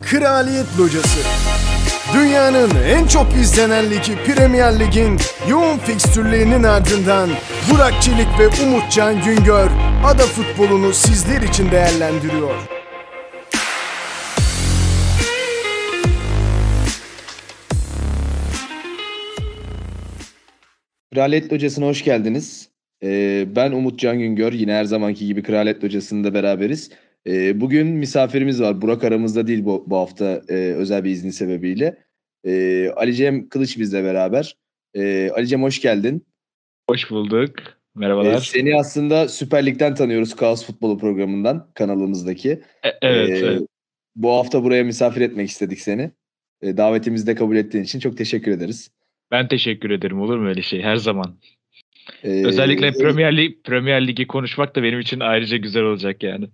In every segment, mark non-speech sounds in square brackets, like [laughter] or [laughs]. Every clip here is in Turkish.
Kraliyet Locası Dünyanın en çok izlenen ligi Premier Lig'in yoğun fikstürlerinin ardından Burak Çelik ve Umutcan Güngör ada futbolunu sizler için değerlendiriyor. Kraliyet Locası'na hoş geldiniz. Ee, ben Umut Can Güngör. Yine her zamanki gibi Kraliyet Locası'nda beraberiz. Ee, bugün misafirimiz var. Burak aramızda değil bu, bu hafta e, özel bir izni sebebiyle. Ee, Ali Cem Kılıç bizle beraber. Ee, Ali Cem hoş geldin. Hoş bulduk. Merhabalar. Ee, seni aslında Süper Lig'den tanıyoruz. Kaos Futbolu programından kanalımızdaki. E- evet, Ee, evet. Bu hafta buraya misafir etmek istedik seni. Ee, davetimizi de kabul ettiğin için çok teşekkür ederiz. Ben teşekkür ederim. Olur mu öyle şey? Her zaman. Ee, Özellikle Premier Lig Premier Ligi konuşmak da benim için ayrıca güzel olacak yani.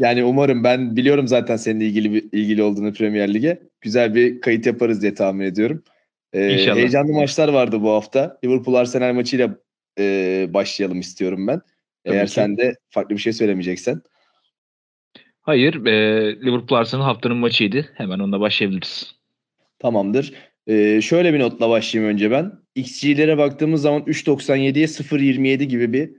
Yani umarım ben biliyorum zaten seninle ilgili ilgili olduğunu Premier Lig'e. Güzel bir kayıt yaparız diye tahmin ediyorum. Ee, İnşallah. Heyecanlı maçlar vardı bu hafta. Liverpool Arsenal maçıyla e, başlayalım istiyorum ben. Tabii Eğer ki. sen de farklı bir şey söylemeyeceksen. Hayır, e, Liverpool Arsenal haftanın maçıydı. Hemen onunla başlayabiliriz. Tamamdır. Ee, şöyle bir notla başlayayım önce ben. XG'lere baktığımız zaman 3.97'ye 0.27 gibi bir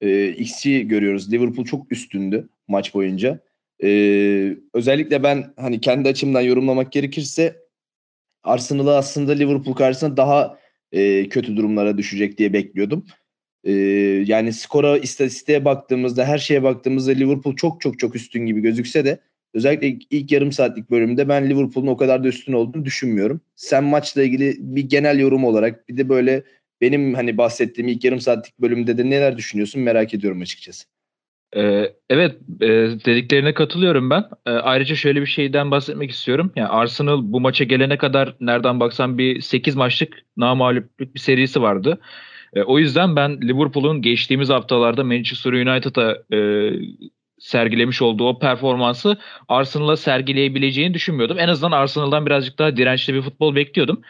e, XG görüyoruz. Liverpool çok üstündü maç boyunca. Ee, özellikle ben hani kendi açımdan yorumlamak gerekirse Arsenal'ı aslında Liverpool karşısında daha e, kötü durumlara düşecek diye bekliyordum. Ee, yani skora, istatistiğe baktığımızda, her şeye baktığımızda Liverpool çok çok çok üstün gibi gözükse de özellikle ilk, ilk yarım saatlik bölümde ben Liverpool'un o kadar da üstün olduğunu düşünmüyorum. Sen maçla ilgili bir genel yorum olarak bir de böyle benim hani bahsettiğim ilk yarım saatlik bölümde de neler düşünüyorsun merak ediyorum açıkçası. E, evet, e, dediklerine katılıyorum ben. E, ayrıca şöyle bir şeyden bahsetmek istiyorum. Yani Arsenal bu maça gelene kadar nereden baksan bir 8 maçlık namağluplük bir serisi vardı. E, o yüzden ben Liverpool'un geçtiğimiz haftalarda Manchester United'a e, sergilemiş olduğu o performansı Arsenal'a sergileyebileceğini düşünmüyordum. En azından Arsenal'dan birazcık daha dirençli bir futbol bekliyordum.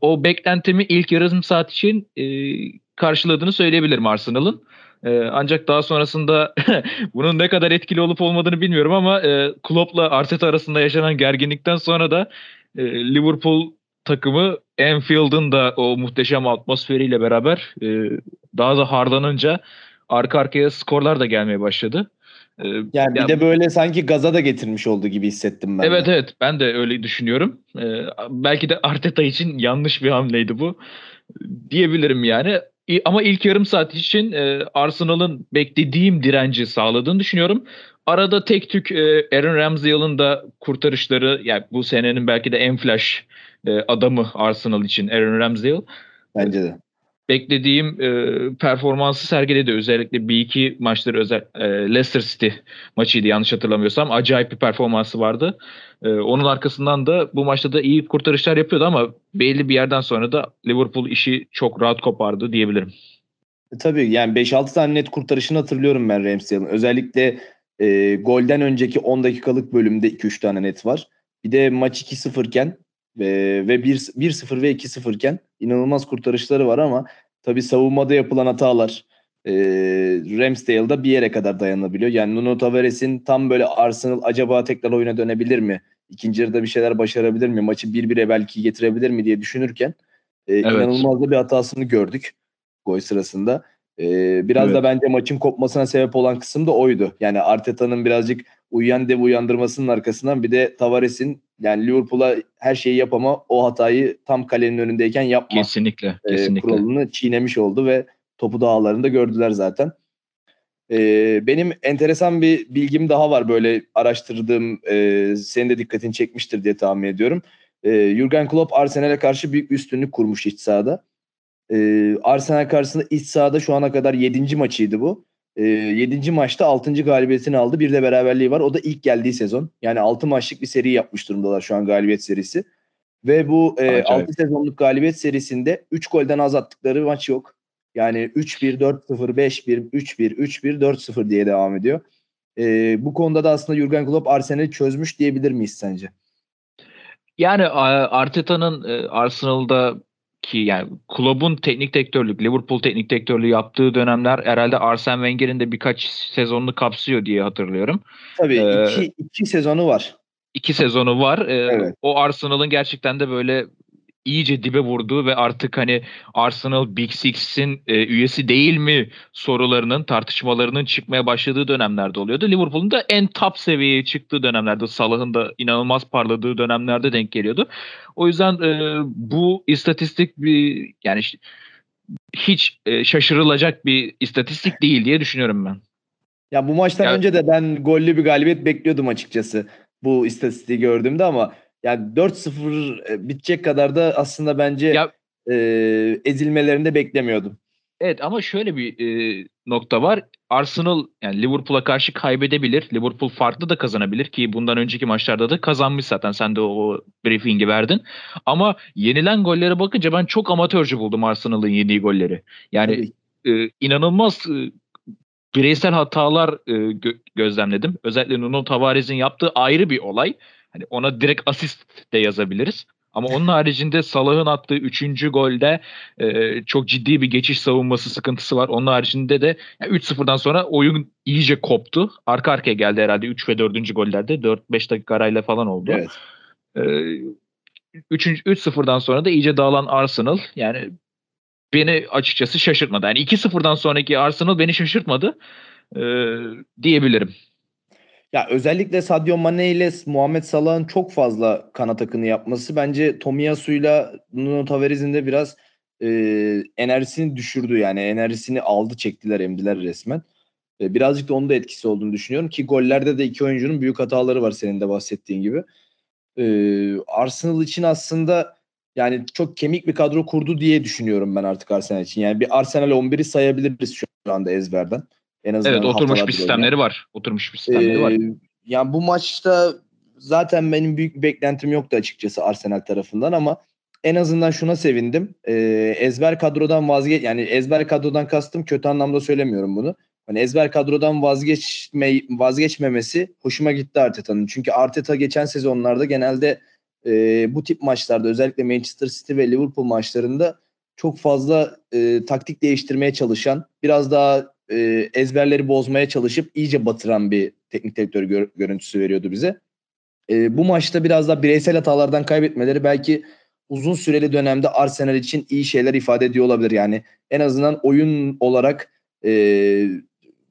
O beklentimi ilk yarım saat için e, karşıladığını söyleyebilirim Arsenal'ın. E, ancak daha sonrasında [laughs] bunun ne kadar etkili olup olmadığını bilmiyorum ama e, Klopp'la Arteta arasında yaşanan gerginlikten sonra da e, Liverpool takımı Anfield'ın da o muhteşem atmosferiyle beraber e, daha da harlanınca arka arkaya skorlar da gelmeye başladı. E, Yani ya- bir de böyle sanki gaza da getirmiş olduğu gibi hissettim ben. de. Evet evet ben de öyle düşünüyorum. Ee, belki de Arteta için yanlış bir hamleydi bu diyebilirim yani. Ama ilk yarım saat için e, Arsenal'ın beklediğim direnci sağladığını düşünüyorum. Arada tek tük e, Aaron Ramsdale'ın da kurtarışları yani bu senenin belki de en flash e, adamı Arsenal için Aaron Ramsdale Bence de. Beklediğim e, performansı sergiledi. Özellikle bir iki maçları özel e, Leicester City maçıydı yanlış hatırlamıyorsam. Acayip bir performansı vardı. E, onun arkasından da bu maçta da iyi kurtarışlar yapıyordu ama belli bir yerden sonra da Liverpool işi çok rahat kopardı diyebilirim. E, Tabii yani 5-6 tane net kurtarışını hatırlıyorum ben Ramsdale'ın. Özellikle e, golden önceki 10 dakikalık bölümde 2-3 tane net var. Bir de maç 2-0 iken e, ve 1 1-0 ve 2-0 iken inanılmaz kurtarışları var ama tabii savunmada yapılan hatalar e, Ramsdale'da bir yere kadar dayanabiliyor. Yani Nuno Tavares'in tam böyle Arsenal acaba tekrar oyuna dönebilir mi? İkinci yarıda bir şeyler başarabilir mi? Maçı 1-1'e belki getirebilir mi diye düşünürken e, inanılmaz da bir hatasını gördük gol sırasında. Ee, biraz Evet. da bence maçın kopmasına sebep olan kısım da oydu. Yani Arteta'nın birazcık uyuyan dev uyandırmasının arkasından bir de Tavares'in yani Liverpool'a her şeyi yap ama o hatayı tam kalenin önündeyken yapma Kesinlikle. e, Kesinlikle. kuralını çiğnemiş oldu ve topu da ağlarında gördüler zaten. Ee, benim enteresan bir bilgim daha var böyle araştırdığım e, senin de dikkatini çekmiştir diye tahmin ediyorum. Ee, Jurgen Klopp Arsenal'e karşı büyük bir üstünlük kurmuş iç sahada. Ee, Arsenal karşısında iç sahada şu ana kadar 7. maçıydı bu. Ee, 7. maçta 6. galibiyetini aldı. Bir de beraberliği var. O da ilk geldiği sezon. Yani 6 maçlık bir seri yapmış durumdalar şu an galibiyet serisi. Ve bu e, Acayip. 6 sezonluk galibiyet serisinde 3 golden az attıkları maç yok. Yani 3-1, 4-0, 5-1, 3-1, 3-1, 4-0 diye devam ediyor. Ee, bu konuda da aslında Jurgen Klopp Arsenal'i çözmüş diyebilir miyiz sence? Yani Arteta'nın e, Arsenal'da ki yani kulübün teknik direktörlük, Liverpool teknik direktörlüğü yaptığı dönemler herhalde Arsene Wenger'in de birkaç sezonunu kapsıyor diye hatırlıyorum. Tabii Ee, iki, iki sezonu var. iki sezonu var. Ee, Evet. O Arsenal'ın gerçekten de böyle iyice dibe vurduğu ve artık hani Arsenal Big Six'in e, üyesi değil mi sorularının, tartışmalarının çıkmaya başladığı dönemlerde oluyordu. Liverpool'un da en top seviyeye çıktığı dönemlerde, Salah'ın da inanılmaz parladığı dönemlerde denk geliyordu. O yüzden e, bu istatistik bir yani hiç e, şaşırılacak bir istatistik değil diye düşünüyorum ben. Ya bu maçtan Ya- önce de ben gollü bir galibiyet bekliyordum açıkçası. Bu istatistiği gördüğümde ama yani 4-0 e, bitecek kadar da aslında bence Ya- e, ezilmelerini de beklemiyordum. Evet ama şöyle bir e, nokta var. Arsenal yani Liverpool'a karşı kaybedebilir. Liverpool farklı da kazanabilir ki bundan önceki maçlarda da kazanmış zaten. Sen de o briefingi verdin. Ama yenilen gollere bakınca ben çok amatörce buldum Arsenal'ın yediği golleri. Yani e, inanılmaz e, bireysel hatalar e, gö- gözlemledim. Özellikle Nuno Tavares'in yaptığı ayrı bir olay. Hani ona direkt asist de yazabiliriz. Ama onun haricinde Salah'ın attığı 3. golde e, çok ciddi bir geçiş savunması sıkıntısı var. Onun haricinde de yani 3-0'dan sonra oyun iyice koptu. Arka arkaya geldi herhalde 3 ve 4. gollerde. 4-5 dakika arayla falan oldu. Evet. 3. 3-0'dan sonra da iyice dağılan Arsenal yani beni açıkçası şaşırtmadı. Yani 2-0'dan sonraki Arsenal beni şaşırtmadı ee, diyebilirim. Ya özellikle Sadio Mane ile Muhammed Salah'ın çok fazla kanat akını yapması bence Tomiyasu'yla Nuno Tavares'in de biraz e, enerjisini düşürdü yani enerjisini aldı çektiler emdiler resmen. E, birazcık da onun da etkisi olduğunu düşünüyorum ki gollerde de iki oyuncunun büyük hataları var senin de bahsettiğin gibi. E, Arsenal için aslında yani çok kemik bir kadro kurdu diye düşünüyorum ben artık Arsenal için. Yani bir Arsenal 11'i sayabiliriz şu anda ezberden. En azından Evet oturmuş bir oynayan. sistemleri var. Oturmuş bir sistemleri var. Ee, yani bu maçta zaten benim büyük bir beklentim yoktu açıkçası Arsenal tarafından ama en azından şuna sevindim. Ee, ezber kadrodan vazgeç yani ezber kadrodan kastım kötü anlamda söylemiyorum bunu. Hani ezber kadrodan vazgeçme vazgeçmemesi hoşuma gitti Arteta'nın. Çünkü Arteta geçen sezonlarda genelde e, bu tip maçlarda özellikle Manchester City ve Liverpool maçlarında çok fazla e, taktik değiştirmeye çalışan, biraz daha e, ezberleri bozmaya çalışıp iyice batıran bir teknik direktör gör- görüntüsü veriyordu bize. E, bu maçta biraz daha bireysel hatalardan kaybetmeleri belki uzun süreli dönemde Arsenal için iyi şeyler ifade ediyor olabilir. Yani en azından oyun olarak e,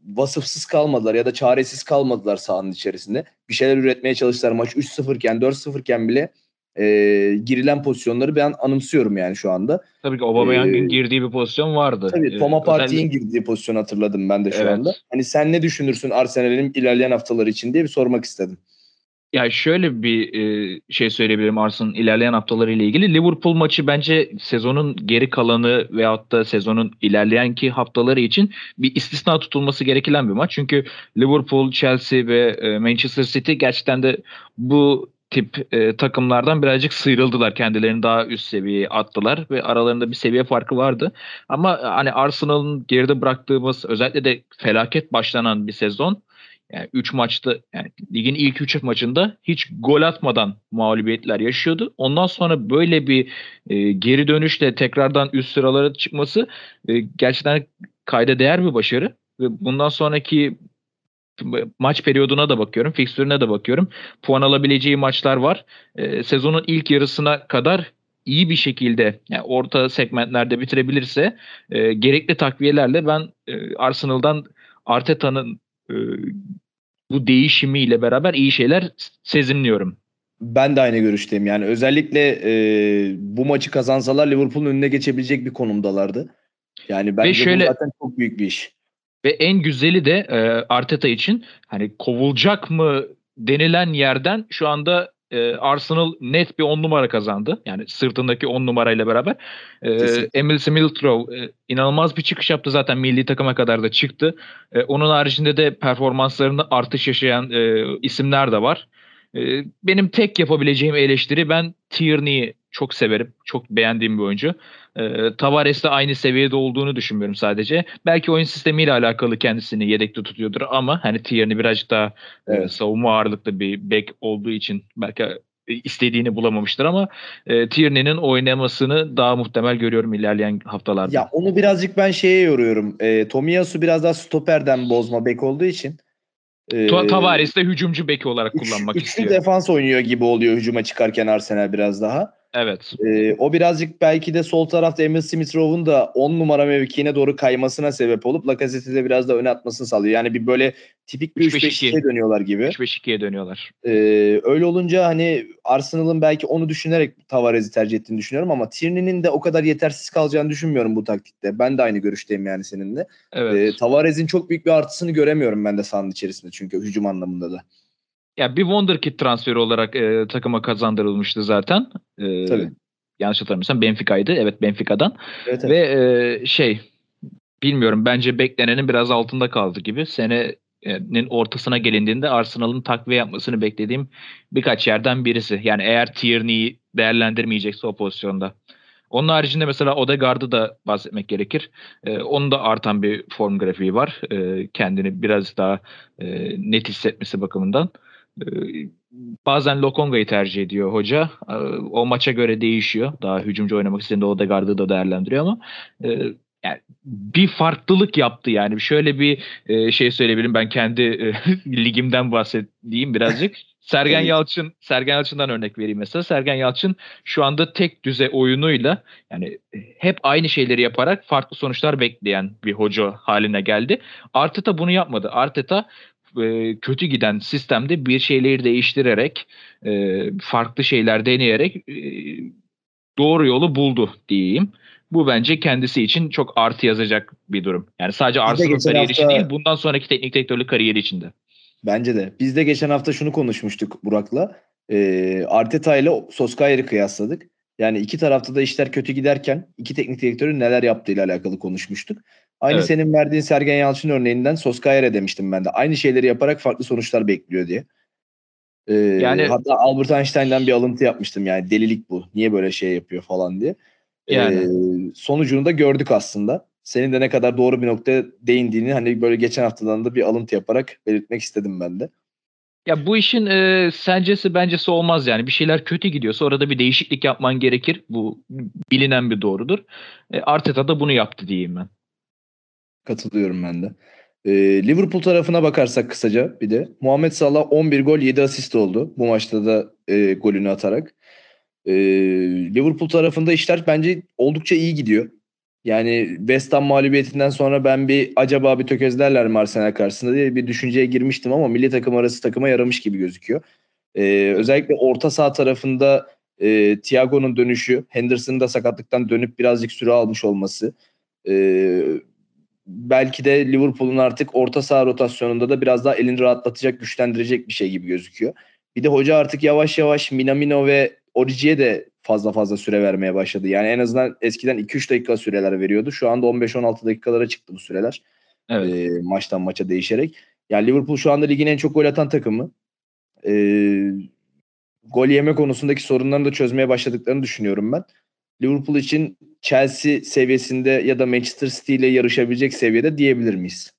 vasıfsız kalmadılar ya da çaresiz kalmadılar sahanın içerisinde. Bir şeyler üretmeye çalıştılar. Maç 3-0 iken 4-0 iken bile e, girilen pozisyonları ben anımsıyorum yani şu anda. Tabii ki Aubameyang'ın Ee, girdiği bir pozisyon vardı. Tabii Ee, Thomas Partey'in özellikle- girdiği pozisyonu hatırladım ben de şu Evet. anda. Hani sen ne düşünürsün Arsenal'in ilerleyen haftaları için diye bir sormak istedim. Ya şöyle bir e, şey söyleyebilirim Arsenal'ın ilerleyen haftaları ile ilgili. Liverpool maçı bence sezonun geri kalanı veyahut da sezonun ilerleyenki haftaları için bir istisna tutulması gereken bir maç. Çünkü Liverpool, Chelsea ve e, Manchester City gerçekten de bu tip e, takımlardan birazcık sıyrıldılar. Kendilerini daha üst seviyeye attılar ve aralarında bir seviye farkı vardı. Ama hani Arsenal'ın geride bıraktığımız özellikle de felaket başlanan bir sezon yani 3 maçta yani ligin ilk 3 maçında hiç gol atmadan mağlubiyetler yaşıyordu. Ondan sonra böyle bir e, geri dönüşle tekrardan üst sıralara çıkması e, gerçekten kayda değer bir başarı ve bundan sonraki maç periyoduna da bakıyorum, fikstürüne de bakıyorum. Puan alabileceği maçlar var. E, sezonun ilk yarısına kadar iyi bir şekilde yani orta segmentlerde bitirebilirse e, gerekli takviyelerle ben e, Arsenal'dan Arteta'nın e, bu değişimiyle beraber iyi şeyler sezinliyorum. Ben de aynı görüşteyim. Yani özellikle e, bu maçı kazansalar Liverpool'un önüne geçebilecek bir konumdalardı. Yani bence şöyle- bu zaten çok büyük bir iş. Ve en güzeli de e, Arteta için hani kovulacak mı denilen yerden şu anda e, Arsenal net bir 10 numara kazandı. Yani sırtındaki 10 numarayla beraber. E. Emil Smith-Rowe e, inanılmaz bir çıkış yaptı zaten milli takıma kadar da çıktı. E, onun haricinde de performanslarında artış yaşayan e, isimler de var. E, benim tek yapabileceğim eleştiri ben Tierney'i çok severim. Çok beğendiğim bir oyuncu. E, Tavares'le aynı seviyede olduğunu düşünmüyorum sadece. Belki oyun sistemiyle alakalı kendisini yedekte tutuyordur ama hani Tierney birazcık daha e, Evet. savunma ağırlıklı bir bek olduğu için belki e, istediğini bulamamıştır ama e, Tierney'nin oynamasını daha muhtemel görüyorum ilerleyen haftalarda. Ya onu birazcık ben şeye yoruyorum. E, Tomiyasu biraz daha stoperden bozma bek olduğu için Ee, Ta- Tavares de hücumcu beki olarak üç- kullanmak üçlü istiyor. defans oynuyor gibi oluyor hücuma çıkarken Arsenal biraz daha. Evet. Ee, o birazcık belki de sol tarafta Emil Smith-Rowe'un da 10 numara mevkiine doğru kaymasına sebep olup Lacazette'i de biraz da öne atmasını sağlıyor. Yani bir böyle tipik bir 3-5-2. 3-5-2'ye dönüyorlar gibi. 3-5-2'ye dönüyorlar. Ee, öyle olunca hani Arsenal'ın belki onu düşünerek Tavares'i tercih ettiğini düşünüyorum ama Tierney'nin de o kadar yetersiz kalacağını düşünmüyorum bu taktikte. Ben de aynı görüşteyim yani seninle. Evet. Ee, Tavares'in çok büyük bir artısını göremiyorum ben de sahanın içerisinde çünkü hücum anlamında da. Ya bir wonderkid transferi olarak e, takıma kazandırılmıştı zaten. E, Tabii. Yanlış hatırlamıyorsam Benfica'ydı. Evet Benfica'dan. Evet, evet. Ve e, şey bilmiyorum bence beklenenin biraz altında kaldı gibi. Senenin ortasına gelindiğinde Arsenal'ın takviye yapmasını beklediğim birkaç yerden birisi. Yani eğer Tierney'i değerlendirmeyecekse o pozisyonda. Onun haricinde mesela Odegaard'ı da bahsetmek gerekir. Ee, onun da artan bir form grafiği var. Ee, kendini biraz daha e, net hissetmesi bakımından. Ee, bazen Lokonga'yı tercih ediyor hoca. Ee, o maça göre değişiyor. Daha hücumcu oynamak istediğinde Odegaard'ı da değerlendiriyor ama e, yani bir farklılık yaptı yani. Şöyle bir e, şey söyleyebilirim. Ben kendi e, [laughs] ligimden bahsedeyim birazcık. Sergen. Yalçın, Sergen Yalçın'dan örnek vereyim mesela. Sergen Yalçın şu anda tek düze oyunuyla yani hep aynı şeyleri yaparak farklı sonuçlar bekleyen bir hoca haline geldi. Arteta bunu yapmadı. Arteta e, kötü giden sistemde bir şeyleri değiştirerek e, farklı şeyler deneyerek e, doğru yolu buldu diyeyim. Bu bence kendisi için çok artı yazacak bir durum. Yani sadece Arsenal kariyeri için hafta- değil, bundan sonraki teknik direktörlük kariyeri için de. Bence de. Biz de geçen hafta şunu konuşmuştuk Burak'la. Arteta ile Solskjaer'i kıyasladık. Yani iki tarafta da işler kötü giderken iki teknik direktörün neler yaptığıyla alakalı konuşmuştuk. Aynı Evet. senin verdiğin Sergen Yalçın örneğinden Solskjaer'e demiştim ben de. Aynı şeyleri yaparak farklı sonuçlar bekliyor diye. Ee, Yani- hatta Albert Einstein'dan bir alıntı yapmıştım yani delilik bu. Niye böyle şey yapıyor falan diye. Yani. Ee, sonucunu da gördük aslında. Senin de ne kadar doğru bir noktaya değindiğini hani böyle geçen haftadan da bir alıntı yaparak belirtmek istedim ben de. Ya bu işin e, sencesi bencesi olmaz yani. Bir şeyler kötü gidiyorsa orada bir değişiklik yapman gerekir. Bu bilinen bir doğrudur. E, Arteta da bunu yaptı diyeyim ben. Katılıyorum ben de. Ee, Liverpool tarafına bakarsak kısaca bir de. Muhammed Salah 11 gol 7 asist oldu. Bu maçta da e, golünü atarak. Ee, Liverpool tarafında işler bence oldukça iyi gidiyor. Yani West Ham mağlubiyetinden sonra ben bir acaba bir tökezlerler mi Arsenal karşısında diye bir düşünceye girmiştim ama milli takım arası takıma yaramış gibi gözüküyor. Ee, özellikle orta saha tarafında e, Thiago'nun dönüşü, Henderson'ın da sakatlıktan dönüp birazcık süre almış olması. E, belki de Liverpool'un artık orta saha rotasyonunda da biraz daha elini rahatlatacak, güçlendirecek bir şey gibi gözüküyor. Bir de hoca artık yavaş yavaş Minamino ve Origi'ye de fazla fazla süre vermeye başladı. Yani en azından eskiden 2-3 dakika süreler veriyordu. Şu anda 15-16 dakikalara çıktı bu süreler. Evet. E, maçtan maça değişerek. Yani Liverpool şu anda ligin en çok gol atan takımı. E, gol yeme konusundaki sorunlarını da çözmeye başladıklarını düşünüyorum ben. Liverpool için Chelsea seviyesinde ya da Manchester City ile yarışabilecek seviyede diyebilir miyiz?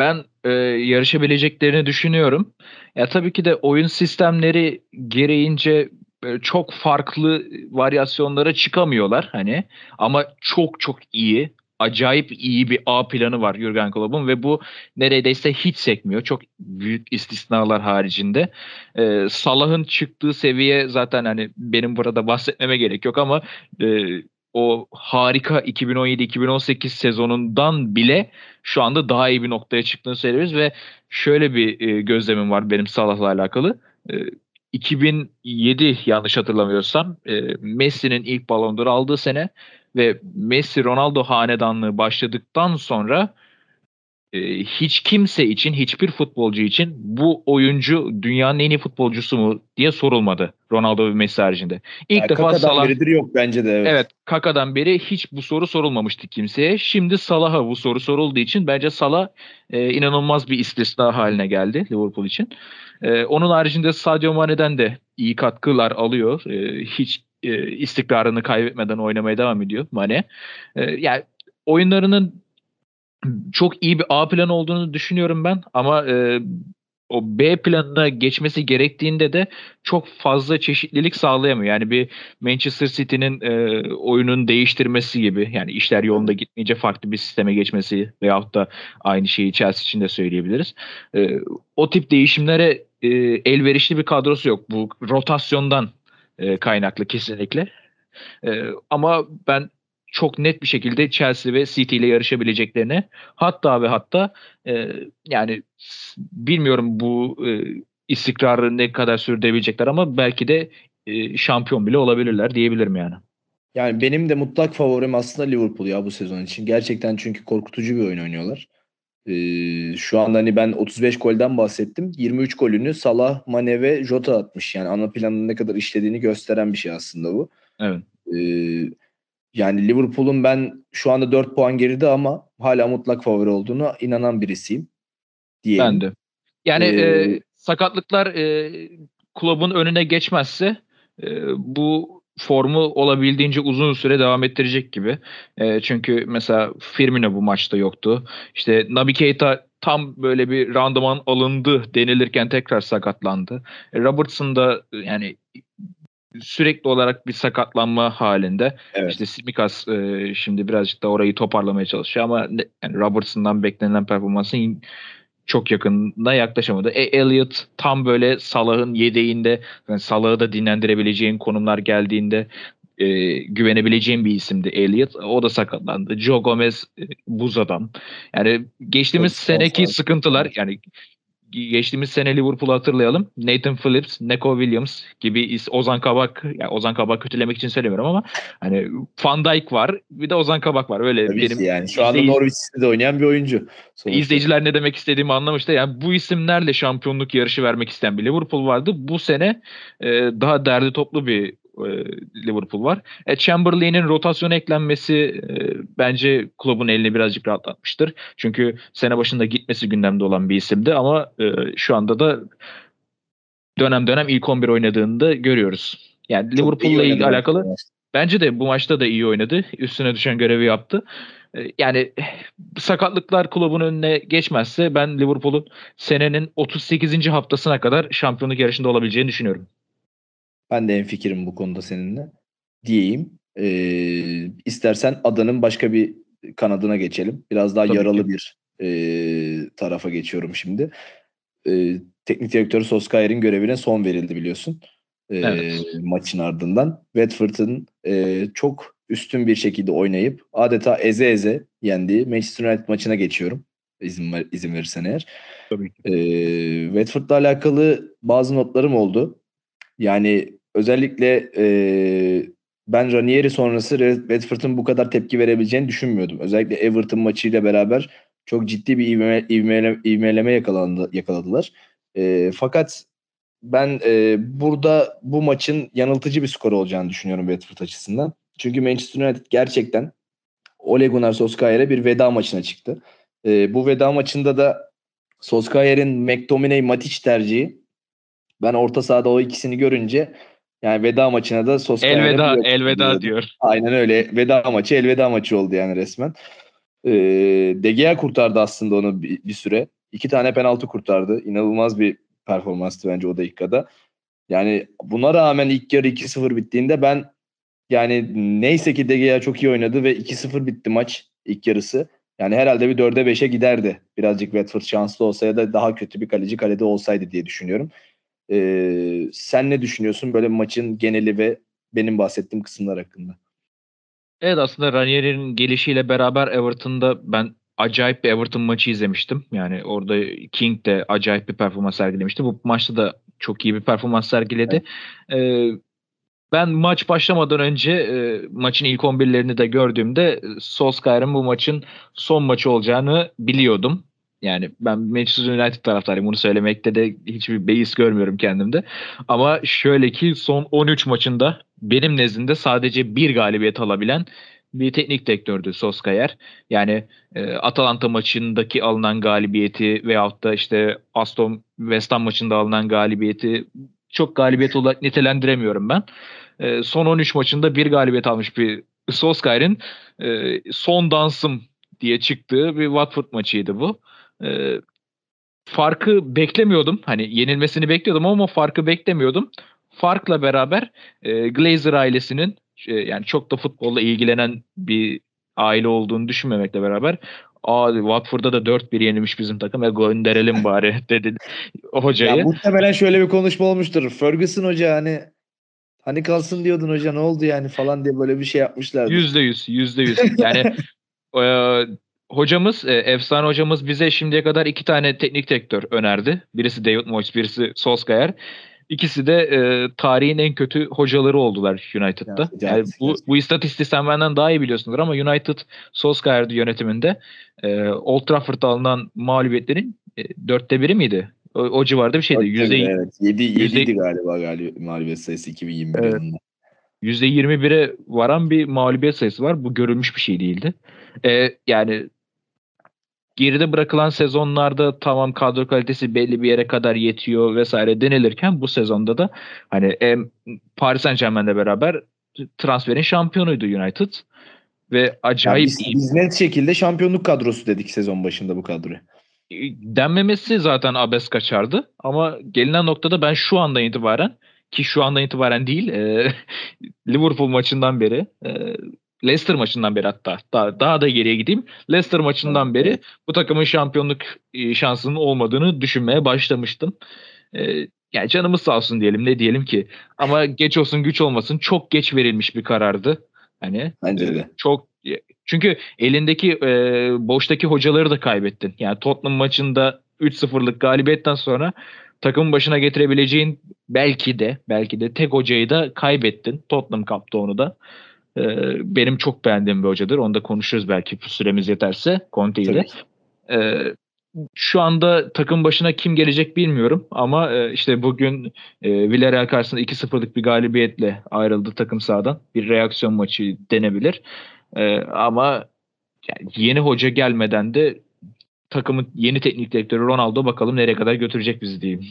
Ben e, yarışabileceklerini düşünüyorum. Ya tabii ki de oyun sistemleri gereğince e, çok farklı varyasyonlara çıkamıyorlar hani ama çok çok iyi, acayip iyi bir A planı var Jurgen Klopp'un ve bu neredeyse hiç sekmiyor. Çok büyük istisnalar haricinde. E, Salah'ın çıktığı seviye zaten hani benim burada bahsetmeme gerek yok ama e, o harika 2017-2018 sezonundan bile şu anda daha iyi bir noktaya çıktığını söylüyoruz ve şöyle bir e, gözlemim var benim Salah'la alakalı. E, 2007 yanlış hatırlamıyorsam e, Messi'nin ilk Ballon d'Or aldığı sene ve Messi Ronaldo hanedanlığı başladıktan sonra e, hiç kimse için, hiçbir futbolcu için bu oyuncu dünyanın en iyi futbolcusu mu diye sorulmadı Ronaldo ve Messi haricinde. İlk Yani defa Kaka'dan Salah beridir yok bence de. Evet. Evet Kaka'dan beri hiç bu soru sorulmamıştı kimseye. Şimdi Salah'a bu soru sorulduğu için bence Salah e, inanılmaz bir istisna haline geldi Liverpool için. E, onun haricinde Sadio Mane'den de iyi katkılar alıyor. E, hiç e, istikrarını kaybetmeden oynamaya devam ediyor Mane. E, yani oyunlarının çok iyi bir A planı olduğunu düşünüyorum ben ama e, o B planına geçmesi gerektiğinde de çok fazla çeşitlilik sağlayamıyor. Yani bir Manchester City'nin e, oyunun değiştirmesi gibi yani işler yolunda gitmeyince farklı bir sisteme geçmesi veyahut da aynı şeyi Chelsea için de söyleyebiliriz. E, o tip değişimlere e, elverişli bir kadrosu yok. Bu rotasyondan e, kaynaklı kesinlikle. E, ama ben çok net bir şekilde Chelsea ve City ile yarışabileceklerini hatta ve hatta e, yani bilmiyorum bu e, istikrarı ne kadar sürdürebilecekler ama belki de e, şampiyon bile olabilirler diyebilirim yani. Yani benim de mutlak favorim aslında Liverpool ya bu sezon için. Gerçekten çünkü korkutucu bir oyun oynuyorlar. Ee, şu anda hani ben 35 golden bahsettim. 23 golünü Salah, Mane ve Jota atmış. Yani ana planın ne kadar işlediğini gösteren bir şey aslında bu. Evet. Ee, yani Liverpool'un ben şu anda 4 puan geride ama hala mutlak favori olduğunu inanan birisiyim. Diyelim. Ben de. Yani Ee, e, sakatlıklar e, kulübün önüne geçmezse e, bu formu olabildiğince uzun süre devam ettirecek gibi. E, çünkü mesela Firmino bu maçta yoktu. İşte Naby Keita tam böyle bir randıman alındı denilirken tekrar sakatlandı. E, Robertson da yani sürekli olarak bir sakatlanma halinde. Evet. İşte Simikas e, şimdi birazcık da orayı toparlamaya çalışıyor ama yani Robertson'dan beklenilen performansın çok yakında yaklaşamadı. E, Elliot tam böyle Salah'ın yedeğinde yani Salah'ı da dinlendirebileceğin konumlar geldiğinde e, güvenebileceğim bir isimdi Elliot. O da sakatlandı. Joe Gomez e, buz adam. Yani geçtiğimiz Çok seneki sıkıntılar yani geçtiğimiz sene Liverpool'u hatırlayalım. Nathan Phillips, Neko Williams gibi Ozan Kabak, yani Ozan Kabak kötülemek için söylemiyorum ama hani Van Dijk var, bir de Ozan Kabak var. Öyle Tabii benim yani. Şu anda izleyici- Norwich City'de oynayan bir oyuncu. Sonuçta. İzleyiciler ne demek istediğimi anlamıştı. Yani bu isimlerle şampiyonluk yarışı vermek isteyen bir Liverpool vardı. Bu sene e, daha derli toplu bir Liverpool var. E, Chamberlain'in rotasyona eklenmesi e, bence kulübün elini birazcık rahatlatmıştır. Çünkü sene başında gitmesi gündemde olan bir isimdi ama e, şu anda da dönem dönem ilk 11 oynadığında görüyoruz. Yani Liverpool'la ilgili alakalı bence. De bu maçta da iyi oynadı. Üstüne düşen görevi yaptı. Ee, Yani sakatlıklar kulübün önüne geçmezse ben Liverpool'un senenin 38. haftasına kadar şampiyonluk yarışında olabileceğini düşünüyorum. Ben de en fikrim bu konuda seninle. Diyeyim. Ee, istersen adanın başka bir kanadına geçelim. Biraz daha Tabii yaralı ki. bir e, tarafa geçiyorum şimdi. Ee, teknik direktör Solskjaer'in görevine son verildi biliyorsun. Ee, Evet. Maçın ardından. Watford'ın e, çok üstün bir şekilde oynayıp adeta eze eze yendiği Manchester United maçına geçiyorum. İzin, ver, izin verirsen eğer. Tabii ki. Ee, Watford'la alakalı bazı notlarım oldu. Yani özellikle e, ben Ranieri sonrası Re- Watford'un bu kadar tepki verebileceğini düşünmüyordum. Özellikle Everton maçıyla beraber çok ciddi bir ivme, ivmele, ivmeleme yakalandı, yakaladılar. E, fakat ben e, burada bu maçın yanıltıcı bir skor olacağını düşünüyorum Watford açısından. Çünkü Manchester United gerçekten Ole Gunnar Solskjaer'e bir veda maçına çıktı. E, bu veda maçında da Solskjaer'in McTominay Matic tercihi ben orta sahada o ikisini görünce yani veda maçına da Solskjaer'e Elveda, bir- elveda diyor. Aynen öyle. Veda maçı elveda maçı oldu yani resmen. Ee, De Gea kurtardı aslında onu bir, bir süre. İki tane penaltı kurtardı. İnanılmaz bir performanstı bence o dakikada. Yani buna rağmen ilk yarı 2-0 bittiğinde ben yani neyse ki De Gea çok iyi oynadı ve 2-0 bitti maç ilk yarısı. Yani herhalde bir 4'e 5'e giderdi. Birazcık Watford şanslı olsa ya da daha kötü bir kaleci kalede olsaydı diye düşünüyorum. Ee, sen ne düşünüyorsun böyle maçın geneli ve benim bahsettiğim kısımlar hakkında? Evet aslında Ranieri'nin gelişiyle beraber Everton'da ben acayip bir Everton maçı izlemiştim. Yani orada King de acayip bir performans sergilemişti. Bu maçta da çok iyi bir performans sergiledi. Ee, ben maç başlamadan önce e, maçın ilk 11'lerini de gördüğümde Solskjaer'in bu maçın son maçı olacağını biliyordum. Yani ben Manchester United taraftarıyım. Bunu söylemekte de hiçbir beis görmüyorum kendimde. Ama şöyle ki son 13 maçında benim nezdimde sadece bir galibiyet alabilen bir teknik direktördü Solskjaer. Yani e, Atalanta maçındaki alınan galibiyeti veyahut da işte Aston West Ham maçında alınan galibiyeti çok galibiyet olarak nitelendiremiyorum ben. E, son 13 maçında bir galibiyet almış bir Solskjaer'in e, son dansım diye çıktığı bir Watford maçıydı bu. E, farkı beklemiyordum. Hani yenilmesini bekliyordum ama farkı beklemiyordum. Farkla beraber e, Glazer ailesinin e, yani çok da futbolla ilgilenen bir aile olduğunu düşünmemekle beraber Aa Watford'da da 4-1 yenilmiş bizim takım. E gönderelim bari [laughs] dedi hocayı. Ya muhtemelen şöyle bir konuşma olmuştur. Ferguson hoca hani hani kalsın diyordun hoca ne oldu yani falan diye böyle bir şey yapmışlar. Yüzde yüz, yüzde yüz. [laughs] Yani e, hocamız, e, efsane hocamız bize şimdiye kadar iki tane teknik direktör önerdi. Birisi David Moyes, birisi Solskjaer. İkisi de e, tarihin en kötü hocaları oldular United'da. Evet, yani bu, bu istatistiği sen benden daha iyi biliyorsundur ama United Solskjaer yönetiminde e, Old Trafford'da alınan mağlubiyetlerin e, dörtte biri miydi? O, o civarda bir şeydi. Yüzde, evet. 7, 7'di galiba galiba mağlubiyet sayısı 2021 evet. yılında. %21'e varan bir mağlubiyet sayısı var. Bu görülmüş bir şey değildi. E, yani geride bırakılan sezonlarda tamam kadro kalitesi belli bir yere kadar yetiyor vesaire denilirken bu sezonda da hani e, Paris Saint Germain'le beraber transferin şampiyonuydu United ve acayip yani biz, biz net şekilde şampiyonluk kadrosu dedik sezon başında bu kadroya. E, denmemesi zaten abes kaçardı ama gelinen noktada ben şu andan itibaren ki şu andan itibaren değil e, [laughs] Liverpool maçından beri e, Leicester maçından beri hatta daha, daha da geriye gideyim. Leicester maçından beri bu takımın şampiyonluk e, şansının olmadığını düşünmeye başlamıştım. Ee, yani canımız sağ olsun diyelim ne diyelim ki. Ama geç olsun güç olmasın çok geç verilmiş bir karardı. Hani Bence de. Çok çünkü elindeki e, boştaki hocaları da kaybettin. Yani Tottenham maçında 3-0'lık galibiyetten sonra takımın başına getirebileceğin belki de belki de tek hocayı da kaybettin. Tottenham kaptı onu da. Ee, benim çok beğendiğim bir hocadır. Onu da konuşuruz belki süremiz yeterse Conte ile. Ee, şu anda takım başına kim gelecek bilmiyorum ama e, işte bugün e, Villarreal karşısında 2-0'lık bir galibiyetle ayrıldı takım sahadan. Bir reaksiyon maçı denebilir. E, ama yani yeni hoca gelmeden de takımın yeni teknik direktörü Ronaldo bakalım nereye kadar götürecek bizi diyeyim.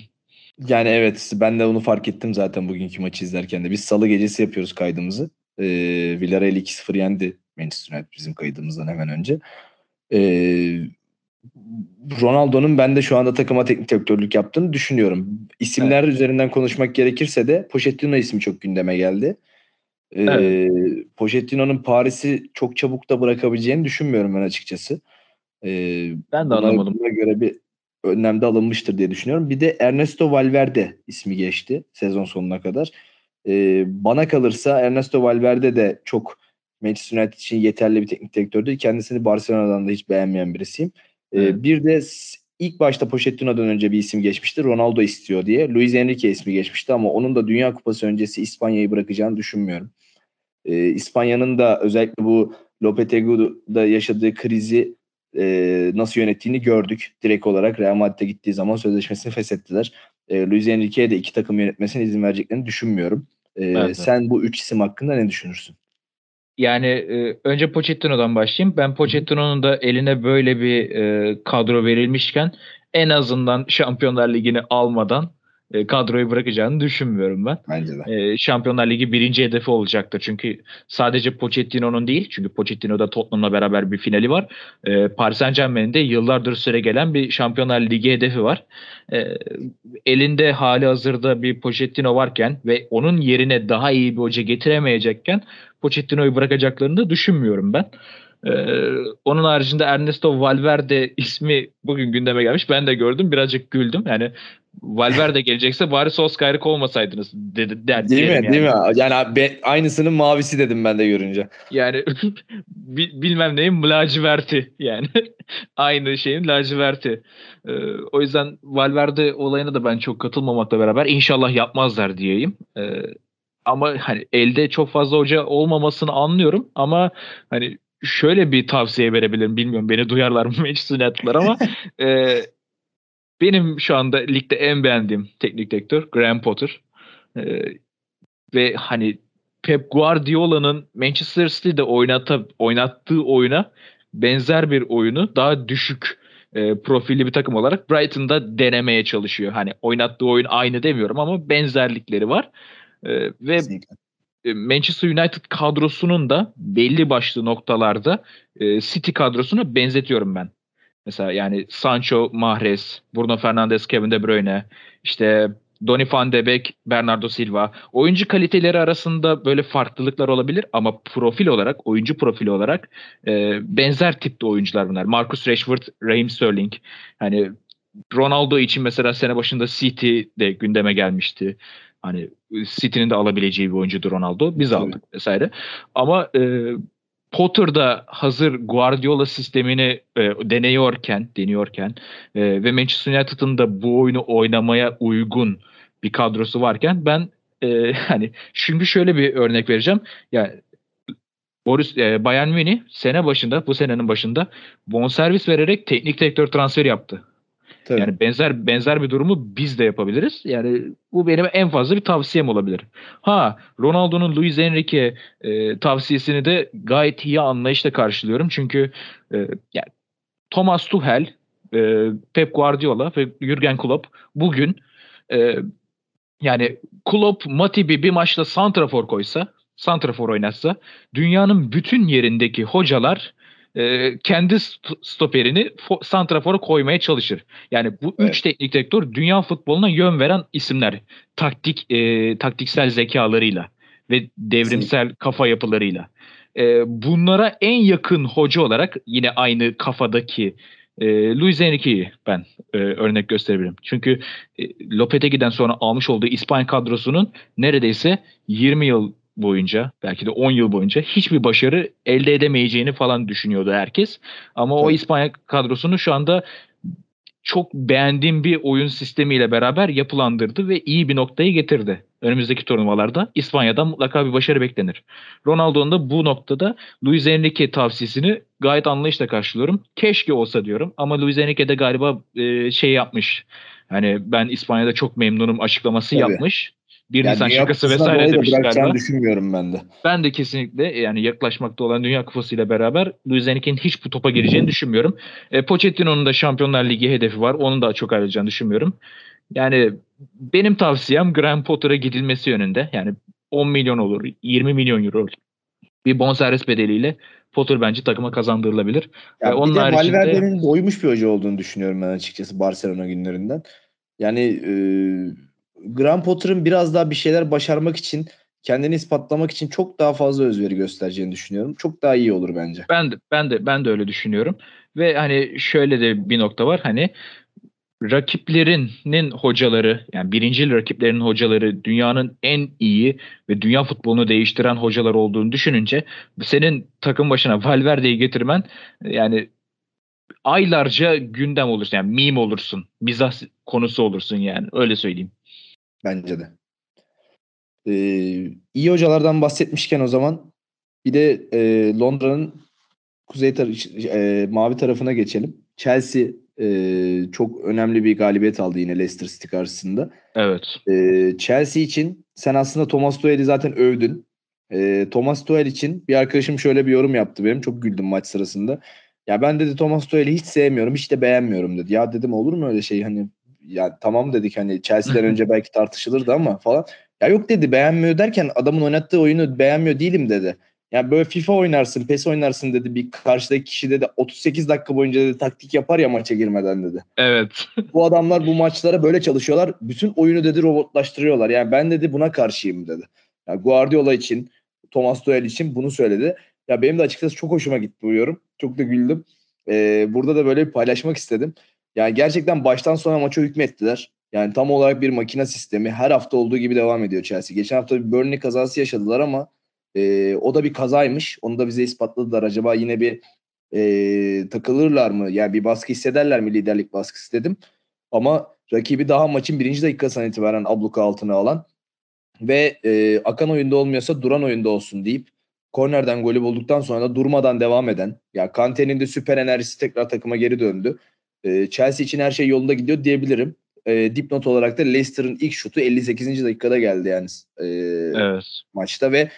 Yani evet ben de onu fark ettim zaten bugünkü maçı izlerken de. Biz salı gecesi yapıyoruz kaydımızı. E, Villarreal 2-0 yendi Manchester United bizim kaydımızdan hemen önce. E, Ronaldo'nun ben de şu anda takıma teknik direktörlük yaptığını düşünüyorum. İsimler evet. üzerinden konuşmak gerekirse de Pochettino ismi çok gündeme geldi. Ee, evet. Pochetino'nun Paris'i çok çabuk da bırakabileceğini düşünmüyorum ben açıkçası. Ee, ben de anlamadım. Buna göre bir önlemde alınmıştır diye düşünüyorum. Bir de Ernesto Valverde ismi geçti sezon sonuna kadar. E, bana kalırsa Ernesto Valverde de çok Manchester United için yeterli bir teknik direktör değil. Kendisini Barcelona'dan da hiç beğenmeyen birisiyim. E, Bir de ilk başta Pochettino'dan önce bir isim geçmişti. Ronaldo istiyor diye. Luis Enrique ismi geçmişti ama onun da Dünya Kupası öncesi İspanya'yı bırakacağını düşünmüyorum. E, İspanya'nın da özellikle bu Lopetegu'da yaşadığı krizi e, nasıl yönettiğini gördük. Direkt olarak Real Madrid'e gittiği zaman sözleşmesini feshettiler. E, Luis Enrique'ye de iki takım yönetmesine izin vereceklerini düşünmüyorum. E. Sen bu üç isim hakkında ne düşünürsün? Yani e, önce Pochettino'dan başlayayım. Ben Pochettino'nun da eline böyle bir e, kadro verilmişken en azından Şampiyonlar Ligi'ni almadan e, kadroyu bırakacağını düşünmüyorum ben. Bence de. E, Şampiyonlar Ligi birinci hedefi olacaktır. Çünkü sadece Pochettino'nun değil. Çünkü Pochettino'da Tottenham'la beraber bir finali var. E, Paris Saint Germain'in de yıllardır süre gelen bir Şampiyonlar Ligi hedefi var. E, elinde hali hazırda bir Pochettino varken ve onun yerine daha iyi bir hoca getiremeyecekken Pochettino'yu bırakacaklarını da düşünmüyorum ben. Ee, onun haricinde Ernesto Valverde [laughs] ismi bugün gündeme gelmiş. Ben de gördüm. Birazcık güldüm. Yani Valverde gelecekse bari Solskjaer'i kovmasaydınız dedi. Der, değil mi? Yani. Değil mi? Yani be, aynısının mavisi dedim ben de görünce. Yani [laughs] bilmem neyin laciverti yani. [laughs] Aynı şeyin laciverti. Ee, o yüzden Valverde olayına da ben çok katılmamakla beraber inşallah yapmazlar diyeyim. Ee, ama hani elde çok fazla hoca olmamasını anlıyorum ama hani şöyle bir tavsiye verebilirim. Bilmiyorum beni duyarlar mı [laughs] Manchester United'lar ama e, benim şu anda ligde en beğendiğim teknik direktör Graham Potter. E, ve hani Pep Guardiola'nın Manchester City'de oynata, oynattığı oyuna benzer bir oyunu daha düşük e, profilli bir takım olarak Brighton'da denemeye çalışıyor. Hani oynattığı oyun aynı demiyorum ama benzerlikleri var. E, ve Kesinlikle. E, Manchester United kadrosunun da belli başlı noktalarda e, City kadrosuna benzetiyorum ben. Mesela yani Sancho, Mahrez, Bruno Fernandes, Kevin De Bruyne, işte Donny van de Beek, Bernardo Silva. Oyuncu kaliteleri arasında böyle farklılıklar olabilir ama profil olarak, oyuncu profili olarak e, benzer tipte oyuncular bunlar. Marcus Rashford, Raheem Sterling. Hani Ronaldo için mesela sene başında City de gündeme gelmişti. Hani City'nin de alabileceği bir oyuncudur Ronaldo. Biz aldık vesaire. Ama e, Potter'da hazır Guardiola sistemini e, deniyorken, deniyorken e, ve Manchester United'ın da bu oyunu oynamaya uygun bir kadrosu varken ben e, [laughs] hani çünkü şöyle bir örnek vereceğim. Yani Boris e, Bayern Münih sene başında bu senenin başında bonservis vererek teknik direktör transferi yaptı. Tabii. Yani benzer benzer bir durumu biz de yapabiliriz. Yani bu benim en fazla bir tavsiyem olabilir. Ha Ronaldo'nun Luis Enrique e, tavsiyesini de gayet iyi anlayışla karşılıyorum. Çünkü e, yani Thomas Tuchel, e, Pep Guardiola ve Jurgen Klopp bugün e, yani Klopp Matip'i bir maçta santrafor koysa, santrafor oynatsa dünyanın bütün yerindeki hocalar e, kendi stoperini santrafora koymaya çalışır. Yani bu evet. üç teknik direktör dünya futboluna yön veren isimler. Taktik e, taktiksel zekalarıyla ve devrimsel Kesinlikle. kafa yapılarıyla. E, bunlara en yakın hoca olarak yine aynı kafadaki e, Luis Enrique'yi ben e, örnek gösterebilirim. Çünkü e, Lopetegui'den sonra almış olduğu İspanya kadrosunun neredeyse 20 yıl boyunca belki de 10 yıl boyunca hiçbir başarı elde edemeyeceğini falan düşünüyordu herkes. Ama evet. o İspanya kadrosunu şu anda çok beğendiğim bir oyun sistemiyle beraber yapılandırdı ve iyi bir noktayı getirdi. Önümüzdeki turnuvalarda İspanya'dan mutlaka bir başarı beklenir. Ronaldo'nun da bu noktada Luis Enrique tavsiyesini gayet anlayışla karşılıyorum. Keşke olsa diyorum ama Luis Enrique de galiba e, şey yapmış. Hani ben İspanya'da çok memnunum açıklaması Tabii. yapmış. Bir yani Nisan şakası vesaire demiş galiba. düşünmüyorum ben de. Ben de kesinlikle yani yaklaşmakta olan Dünya Kupası ile beraber Luis Enrique'nin hiç bu topa gireceğini düşünmüyorum. E, Pochettino'nun da Şampiyonlar Ligi hedefi var. Onun da çok ayrılacağını düşünmüyorum. Yani benim tavsiyem Graham Potter'a gidilmesi yönünde. Yani 10 milyon olur, 20 milyon euro bir bonservis bedeliyle Potter bence takıma kazandırılabilir. Ya onun bir de haricinde... Valverde'nin doymuş bir hoca olduğunu düşünüyorum ben açıkçası Barcelona günlerinden. Yani e, Graham Potter'ın biraz daha bir şeyler başarmak için kendini ispatlamak için çok daha fazla özveri göstereceğini düşünüyorum. Çok daha iyi olur bence. Ben de ben de ben de öyle düşünüyorum. Ve hani şöyle de bir nokta var. Hani rakiplerinin hocaları yani birinci rakiplerinin hocaları dünyanın en iyi ve dünya futbolunu değiştiren hocalar olduğunu düşününce senin takım başına Valverde'yi getirmen yani aylarca gündem olursun yani meme olursun mizah konusu olursun yani öyle söyleyeyim. Bence de. Ee, iyi hocalardan bahsetmişken o zaman bir de e, Londra'nın kuzey tar- e, mavi tarafına geçelim. Chelsea e, çok önemli bir galibiyet aldı yine Leicester City karşısında. Evet. E, Chelsea için sen aslında Thomas Tuchel'i zaten övdün. E, Thomas Tuchel için bir arkadaşım şöyle bir yorum yaptı benim. Çok güldüm maç sırasında. Ya ben dedi Thomas Tuchel'i hiç sevmiyorum, hiç de beğenmiyorum dedi. Ya dedim olur mu öyle şey hani ya tamam dedik hani Chelsea'den önce belki tartışılırdı ama falan. Ya yok dedi beğenmiyor derken adamın oynattığı oyunu beğenmiyor değilim dedi. Ya böyle FIFA oynarsın, PES oynarsın dedi. Bir karşıdaki kişi dedi 38 dakika boyunca dedi taktik yapar ya maça girmeden dedi. Evet. [laughs] bu adamlar bu maçlara böyle çalışıyorlar. Bütün oyunu dedi robotlaştırıyorlar. Yani ben dedi buna karşıyım dedi. Ya Guardiola için, Thomas Tuchel için bunu söyledi. Ya benim de açıkçası çok hoşuma gitti bu yorum. Çok da güldüm. Ee, burada da böyle bir paylaşmak istedim. Yani gerçekten baştan sona maça hükmettiler. Yani tam olarak bir makine sistemi her hafta olduğu gibi devam ediyor Chelsea. Geçen hafta bir Burnley kazası yaşadılar ama e, o da bir kazaymış. Onu da bize ispatladılar. Acaba yine bir e, takılırlar mı? Yani bir baskı hissederler mi liderlik baskısı dedim. Ama rakibi daha maçın birinci dakikasından itibaren abluka altına alan ve e, akan oyunda olmuyorsa duran oyunda olsun deyip kornerden golü bulduktan sonra da durmadan devam eden ya Kante'nin de süper enerjisi tekrar takıma geri döndü. E, Chelsea için her şey yolunda gidiyor diyebilirim. E, dipnot olarak da Leicester'ın ilk şutu 58. dakikada geldi yani e, evet. maçta ve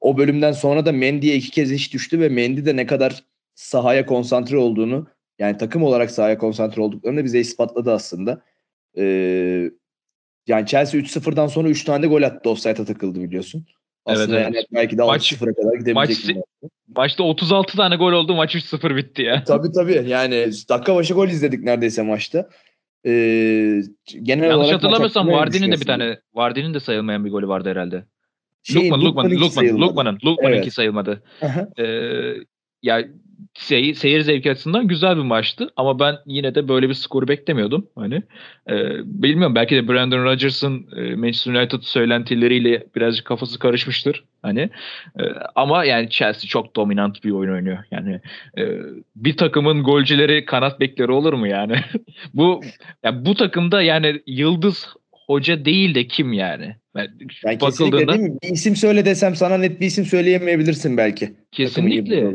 o bölümden sonra da Mendy'ye iki kez iş düştü ve Mendy de ne kadar sahaya konsantre olduğunu yani takım olarak sahaya konsantre olduklarını bize ispatladı aslında. Ee, yani Chelsea 3-0'dan sonra 3 tane de gol attı offside'a takıldı biliyorsun. Aslında Evet, yani belki de Maç- 6-0'a kadar gidebilecek maç-. Maçta 36 tane gol oldu. Maç 3-0 bitti ya. Tabii tabii. Yani dakika başı gol izledik neredeyse maçta. Ee, genel Yanlış hatırlamıyorsam Vardy'nin de bir tane Vardy'nin de sayılmayan bir golü vardı herhalde. Şey, Lukman, Lukman, Lukman'ınki Lukman, sayılmadı. Lukman'ın, Lukman'ınki Evet. sayılmadı. Aha. Ee, ya seyir, seyir zevki açısından güzel bir maçtı ama ben yine de böyle bir skoru beklemiyordum. Hani e, bilmiyorum belki de Brandon Rodgers'ın e, Manchester United söylentileriyle birazcık kafası karışmıştır. Hani e, ama yani Chelsea çok dominant bir oyun oynuyor. Yani e, bir takımın golcüleri kanat bekleri olur mu yani? [laughs] bu ya bu takımda yani yıldız hoca değil de kim yani? Yani Yani bakıldığında değil mi? Bir isim söyle desem sana net bir isim söyleyemeyebilirsin belki. Kesinlikle.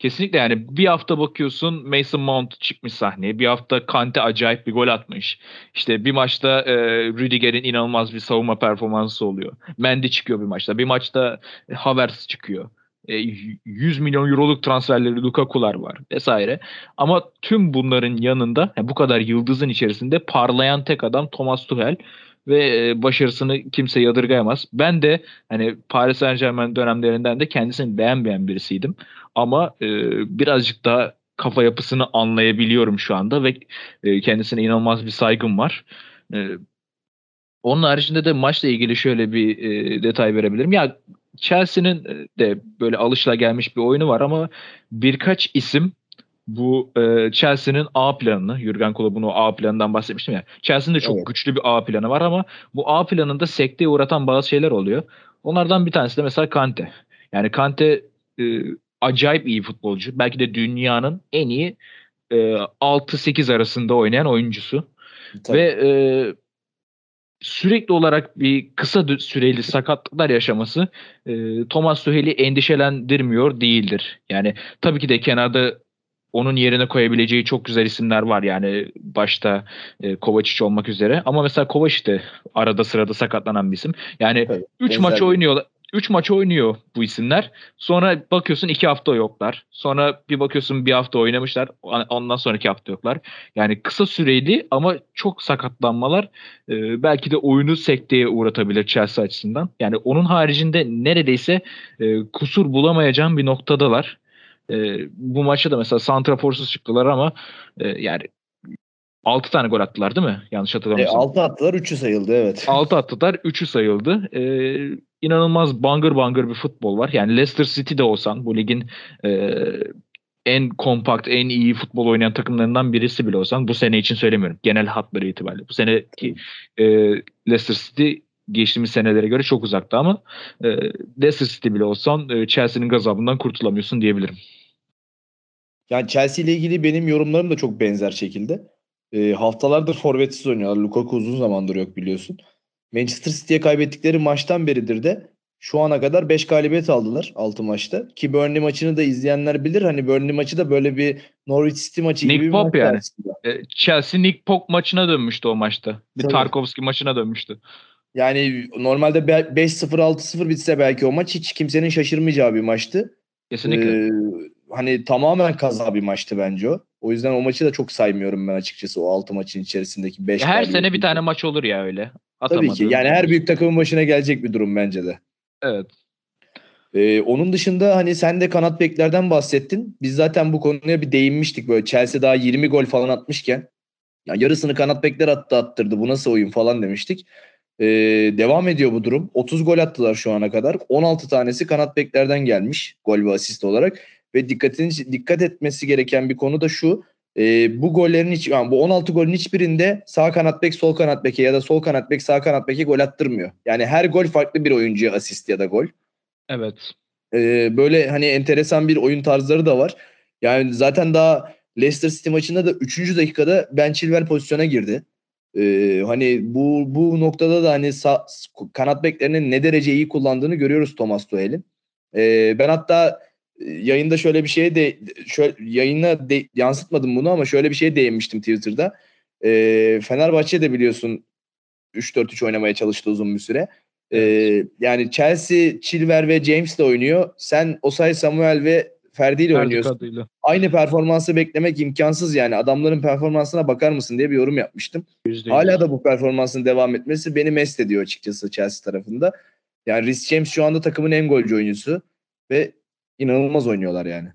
Kesinlikle yani bir hafta bakıyorsun Mason Mount çıkmış sahneye. Bir hafta Kante acayip bir gol atmış. İşte bir maçta e, Rüdiger'in inanılmaz bir savunma performansı oluyor. Mendy çıkıyor bir maçta. Bir maçta e, Havertz çıkıyor. E, 100 milyon euroluk transferleri Lukaku'lar var vesaire. Ama tüm bunların yanında yani bu kadar yıldızın içerisinde parlayan tek adam Thomas Tuchel ve e, başarısını kimse yadırgayamaz. Ben de hani Paris Saint Germain dönemlerinden de kendisini beğenmeyen birisiydim. Ama e, birazcık daha kafa yapısını anlayabiliyorum şu anda ve e, kendisine inanılmaz bir saygım var. E, onun haricinde de maçla ilgili şöyle bir e, detay verebilirim. Ya Chelsea'nin e, de böyle alışılagelmiş bir oyunu var ama birkaç isim bu e, Chelsea'nin A planını, Jurgen Klopp'un o A planından bahsetmiştim ya. Chelsea'nin de çok Evet. güçlü bir A planı var ama bu A planında sekteye uğratan bazı şeyler oluyor. Onlardan bir tanesi de mesela Kante. Yani Kante e, acayip iyi futbolcu. Belki de dünyanın en iyi e, 6-8 arasında oynayan oyuncusu. Tabii. Ve e, sürekli olarak bir kısa süreli sakatlıklar yaşaması e, Thomas Tuchel'i endişelendirmiyor değildir. Yani tabii ki de kenarda onun yerine koyabileceği çok güzel isimler var yani başta e, Kovacic olmak üzere ama mesela Kovacic de arada sırada sakatlanan bir isim. Yani Tabii, 3 benzer maç oynuyor 3 maç oynuyor bu isimler. Sonra bakıyorsun 2 hafta yoklar. Sonra bir bakıyorsun bir hafta oynamışlar. Ondan sonraki hafta yoklar. Yani kısa süreli ama çok sakatlanmalar e, belki de oyunu sekteye uğratabilir Chelsea açısından. Yani onun haricinde neredeyse e, kusur bulamayacağım bir noktadalar. E, bu maçta da mesela santraforsuz çıktılar ama e, yani 6 tane gol attılar değil mi? Yanlış E, hatırlamıyorsam. 6 attılar 3'ü sayıldı evet. [laughs] 6 attılar, 3'ü sayıldı. Ee, inanılmaz bangır bangır bir futbol var. Yani Leicester City'de olsan bu ligin e, en kompakt, en iyi futbol oynayan takımlarından birisi bile olsan bu sene için söylemiyorum. Genel hatları itibariyle. Bu seneki e, Leicester City geçtiğimiz senelere göre çok uzakta ama e, Leicester City bile olsan e, Chelsea'nin gazabından kurtulamıyorsun diyebilirim. Yani Chelsea ile ilgili benim yorumlarım da çok benzer şekilde. E, haftalardır forvetsiz oynuyorlar. Lukaku uzun zamandır yok biliyorsun. Manchester City'ye kaybettikleri maçtan beridir de şu ana kadar 5 galibiyet aldılar 6 maçta. Ki Burnley maçını da izleyenler bilir. Hani Burnley maçı da böyle bir Norwich City maçı Nick gibi bir Pope maç yani. E, Chelsea Nick Pope maçına dönmüştü o maçta. Bir Tabii. Tarkovski maçına dönmüştü. Yani normalde be- 5-0 6-0 bitse belki o maç hiç kimsenin şaşırmayacağı bir maçtı. Kesinlikle. Ee, hani tamamen kaza bir maçtı bence o. O yüzden o maçı da çok saymıyorum ben açıkçası o 6 maçın içerisindeki 5 Her sene bir tane maç olur ya öyle. Tabii ki. Yani her büyük takımın başına gelecek bir durum bence de. Evet. Ee, onun dışında hani sen de kanat beklerden bahsettin. Biz zaten bu konuya bir değinmiştik böyle. Chelsea daha 20 gol falan atmışken. Ya yarısını kanat bekler attı attırdı. Bu nasıl oyun falan demiştik. Ee, devam ediyor bu durum. 30 gol attılar şu ana kadar. 16 tanesi kanat beklerden gelmiş gol ve asist olarak. Ve dikkatini dikkat etmesi gereken bir konu da şu. Ee, bu gollerin hiç yani bu 16 golün hiçbirinde sağ kanat bek sol kanat beke ya da sol kanat bek sağ kanat beke gol attırmıyor. Yani her gol farklı bir oyuncuya asist ya da gol. Evet. Ee, böyle hani enteresan bir oyun tarzları da var. Yani zaten daha Leicester City maçında da 3. dakikada Ben Chilwell pozisyona girdi. Ee, hani bu bu noktada da hani sağ, kanat beklerinin ne derece iyi kullandığını görüyoruz Thomas Tuchel'in. Ee, ben hatta yayında şöyle bir şeye de şöyle yayına de, yansıtmadım bunu ama şöyle bir şeye değinmiştim Twitter'da. Ee, Fenerbahçe de biliyorsun 3-4-3 oynamaya çalıştı uzun bir süre. Ee, yani Chelsea, Chilwell ve James'le oynuyor. Sen Osay Samuel ve Ferdi ile oynuyorsun. Kadı'yla. Aynı performansı beklemek imkansız yani. Adamların performansına bakar mısın diye bir yorum yapmıştım. Yüzde yüz. Hala da bu performansın devam etmesi beni mest ediyor açıkçası Chelsea tarafında. Yani Rhys James şu anda takımın en golcü oyuncusu ve inanılmaz oynuyorlar yani.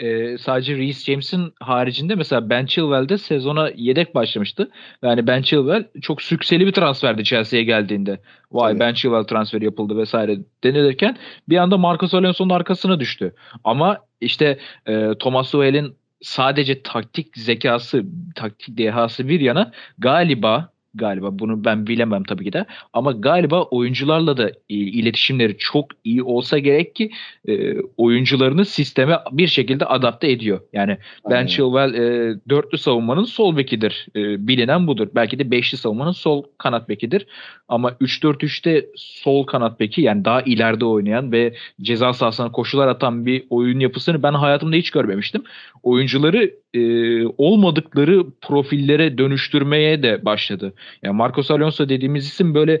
Ee, sadece Reece James'in haricinde mesela Ben Chilwell de sezona yedek başlamıştı. Yani Ben Chilwell çok sükseli bir transferdi Chelsea'ye geldiğinde. Vay Tabii. Ben Chilwell transferi yapıldı vesaire denilirken bir anda Marcos Alonso'nun arkasına düştü. Ama işte e, Thomas Tuchel'in sadece taktik zekası, taktik dehası bir yana galiba galiba bunu ben bilemem tabii ki de ama galiba oyuncularla da iletişimleri çok iyi olsa gerek ki e, oyuncularını sisteme bir şekilde adapte ediyor. Yani Ben Aynen. Chilwell e, dörtlü savunmanın sol bekidir. E, bilinen budur. Belki de beşli savunmanın sol kanat bekidir. Ama 3-4-3'te sol kanat beki yani daha ileride oynayan ve ceza sahasına koşular atan bir oyun yapısını ben hayatımda hiç görmemiştim. Oyuncuları e, olmadıkları profillere dönüştürmeye de başladı. Yani Marcos Alonso dediğimiz isim böyle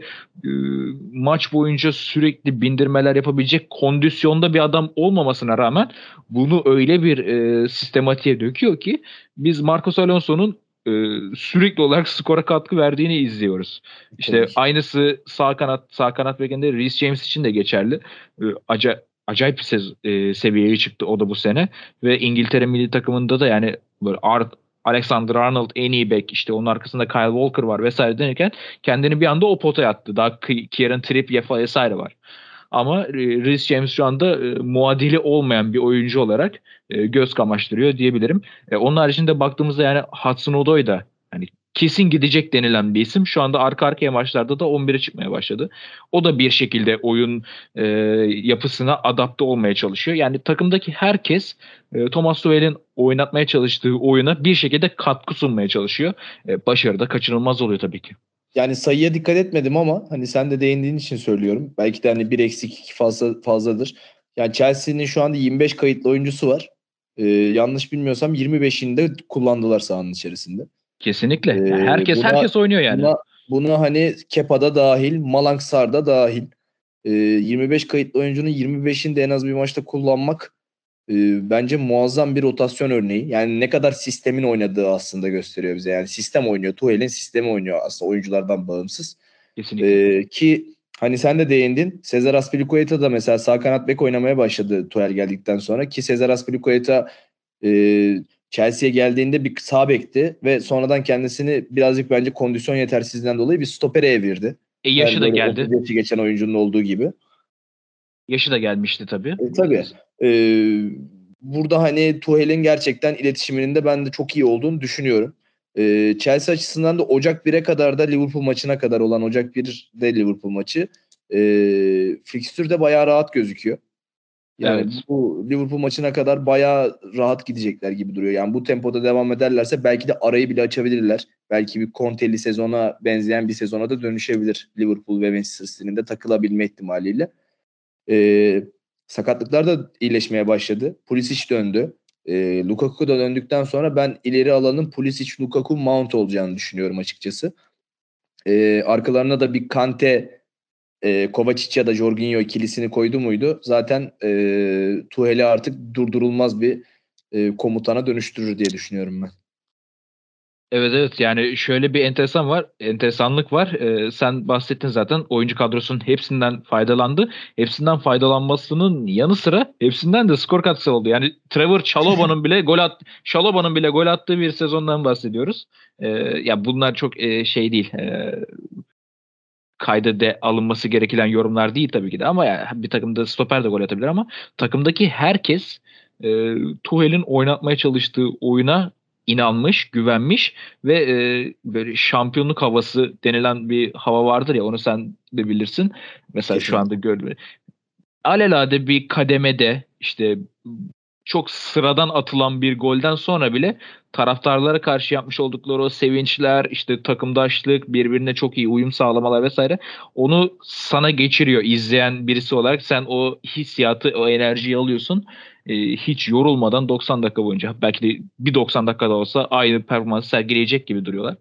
e, maç boyunca sürekli bindirmeler yapabilecek kondisyonda bir adam olmamasına rağmen bunu öyle bir e, sistematiğe döküyor ki biz Marcos Alonso'nun e, sürekli olarak skora katkı verdiğini izliyoruz. İşte ki. aynısı sağ kanat sağ kanat bekinde Reece James için de geçerli. E, aca- acayip bir sez- e, seviyeye çıktı o da bu sene ve İngiltere milli takımında da yani böyle Ar- Alexander Arnold en iyi bek işte onun arkasında Kyle Walker var vesaire denirken kendini bir anda o potaya attı. Daha Ki- Kieran Trippier falan vesaire var. Ama e, Reece James şu anda e, muadili olmayan bir oyuncu olarak e, göz kamaştırıyor diyebilirim. E, onun haricinde baktığımızda yani Hudson Odoi da hani kesin gidecek denilen bir isim. Şu anda arka arkaya maçlarda da 11'e çıkmaya başladı. O da bir şekilde oyun e, yapısına adapte olmaya çalışıyor. Yani takımdaki herkes e, Thomas Tuchel'in oynatmaya çalıştığı oyuna bir şekilde katkı sunmaya çalışıyor. E, başarı da kaçınılmaz oluyor tabii ki. Yani sayıya dikkat etmedim ama hani sen de değindiğin için söylüyorum. Belki de hani bir eksik iki fazla fazladır. Yani Chelsea'nin şu anda 25 kayıtlı oyuncusu var. Ee, yanlış bilmiyorsam 25'ini de kullandılar sahanın içerisinde. Kesinlikle. Yani Ee, herkes buna- herkes oynuyor yani. Buna, buna hani Kepa'da dahil, Malangsar'da dahil. Ee, 25 kayıtlı oyuncunun 25'ini de en az bir maçta kullanmak e, bence muazzam bir rotasyon örneği. Yani ne kadar sistemin oynadığı aslında gösteriyor bize. Yani sistem oynuyor. Tuhel'in sistemi oynuyor aslında oyunculardan bağımsız. Kesinlikle. Ee, ki hani sen de değindin. Cesar Azpilicueta da mesela sağ kanat bek oynamaya başladı Tuchel geldikten sonra ki Cesar Azpilicueta e, Chelsea'ye geldiğinde bir sağ bekti ve sonradan kendisini birazcık bence kondisyon yetersizliğinden dolayı bir stopere evirdi. E, yaşı Yani da geldi. 30 yaşı geçen oyuncunun olduğu gibi. Yaşı da gelmişti tabii. E, tabii. Ee, burada hani Tuhel'in gerçekten iletişiminin de ben de çok iyi olduğunu düşünüyorum. Ee, Chelsea açısından da Ocak 1'e kadar da Liverpool maçına kadar olan Ocak 1'de Liverpool maçı e, fikstürde bayağı rahat gözüküyor. Yani Evet. bu Liverpool maçına kadar bayağı rahat gidecekler gibi duruyor. Yani bu tempoda devam ederlerse belki de arayı bile açabilirler. Belki bir Conte'li sezona benzeyen bir sezona da dönüşebilir. Liverpool ve Manchester City'nin de takılabilme ihtimaliyle. Ee, sakatlıklar da iyileşmeye başladı. Pulisic döndü. Ee, Lukaku da döndükten sonra ben ileri alanın Pulisic, Lukaku, Mount olacağını düşünüyorum açıkçası. Ee, arkalarına da bir Kante, e, Kovacic ya da Jorginho ikilisini koydu muydu? Zaten e, Tuhel'i artık durdurulmaz bir e, komutana dönüştürür diye düşünüyorum ben. Evet evet yani şöyle bir enteresan var, enteresanlık var. Ee, sen bahsettin zaten oyuncu kadrosunun hepsinden faydalandı. Hepsinden faydalanmasının yanı sıra hepsinden de skor katkısı oldu. Yani Trevor Chalobah'ın bile gol at Chalobah'ın bile gol attığı bir sezondan bahsediyoruz. Ee, ya bunlar çok e, şey değil. E, kayda de alınması gereken yorumlar değil tabii ki de ama yani bir takımda stoper de gol atabilir ama takımdaki herkes e, Tuhel'in oynatmaya çalıştığı oyuna inanmış, güvenmiş ve e, böyle şampiyonluk havası denilen bir hava vardır ya onu sen de bilirsin. Mesela şu Kesinlikle. anda gördüğüm. Alelade bir kademede işte çok sıradan atılan bir golden sonra bile taraftarlara karşı yapmış oldukları o sevinçler, işte takımdaşlık, birbirine çok iyi uyum sağlamalar vesaire onu sana geçiriyor izleyen birisi olarak. Sen o hissiyatı, o enerjiyi alıyorsun. Ee, hiç yorulmadan 90 dakika boyunca belki de bir 90 dakikada olsa aynı performans sergileyecek gibi duruyorlar.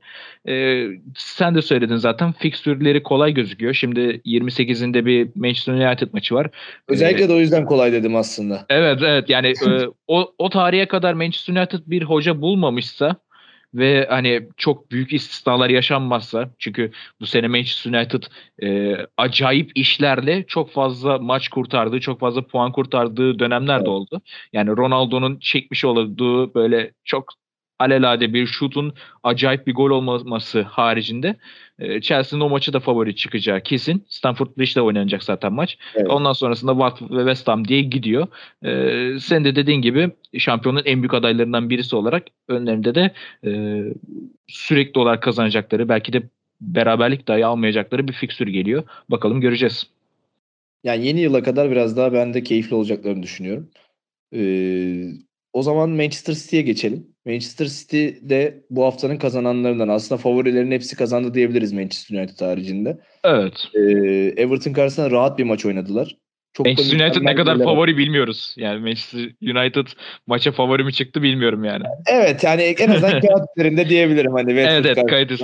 Ee, sen de söyledin zaten fikstürleri kolay gözüküyor. Şimdi 28'inde bir Manchester United maçı var. Özellikle de o yüzden kolay dedim aslında. Evet evet yani [laughs] e, o, o tarihe kadar Manchester United bir hoca bulmamışsa ve hani çok büyük istisnalar yaşanmazsa çünkü bu sene Manchester United e, acayip işlerle çok fazla maç kurtardığı, çok fazla puan kurtardığı dönemler de oldu. Yani Ronaldo'nun çekmiş olduğu böyle çok alelade bir şutun acayip bir gol olması haricinde e, Chelsea'nin o maçı da favori çıkacağı kesin. Stamford Bridge'de oynanacak zaten maç. Evet. Ondan sonrasında Watford ve West Ham diye gidiyor. E, sen de dediğin gibi şampiyonun en büyük adaylarından birisi olarak önlerinde de e, sürekli olarak kazanacakları belki de beraberlik dahi almayacakları bir fikstür geliyor. Bakalım göreceğiz. Yani yeni yıla kadar biraz daha ben de keyifli olacaklarını düşünüyorum. Ee, o zaman Manchester City'ye geçelim. Manchester City de bu haftanın kazananlarından. Aslında favorilerin hepsi kazandı diyebiliriz Manchester United haricinde. Evet. Ee, Everton karşısında rahat bir maç oynadılar. Çok Manchester United ne kadar favori bilmiyoruz. Yani Manchester United maça favori mi çıktı bilmiyorum yani. Evet yani en azından [laughs] kağıt üzerinde diyebilirim. Hani evet evet kayıt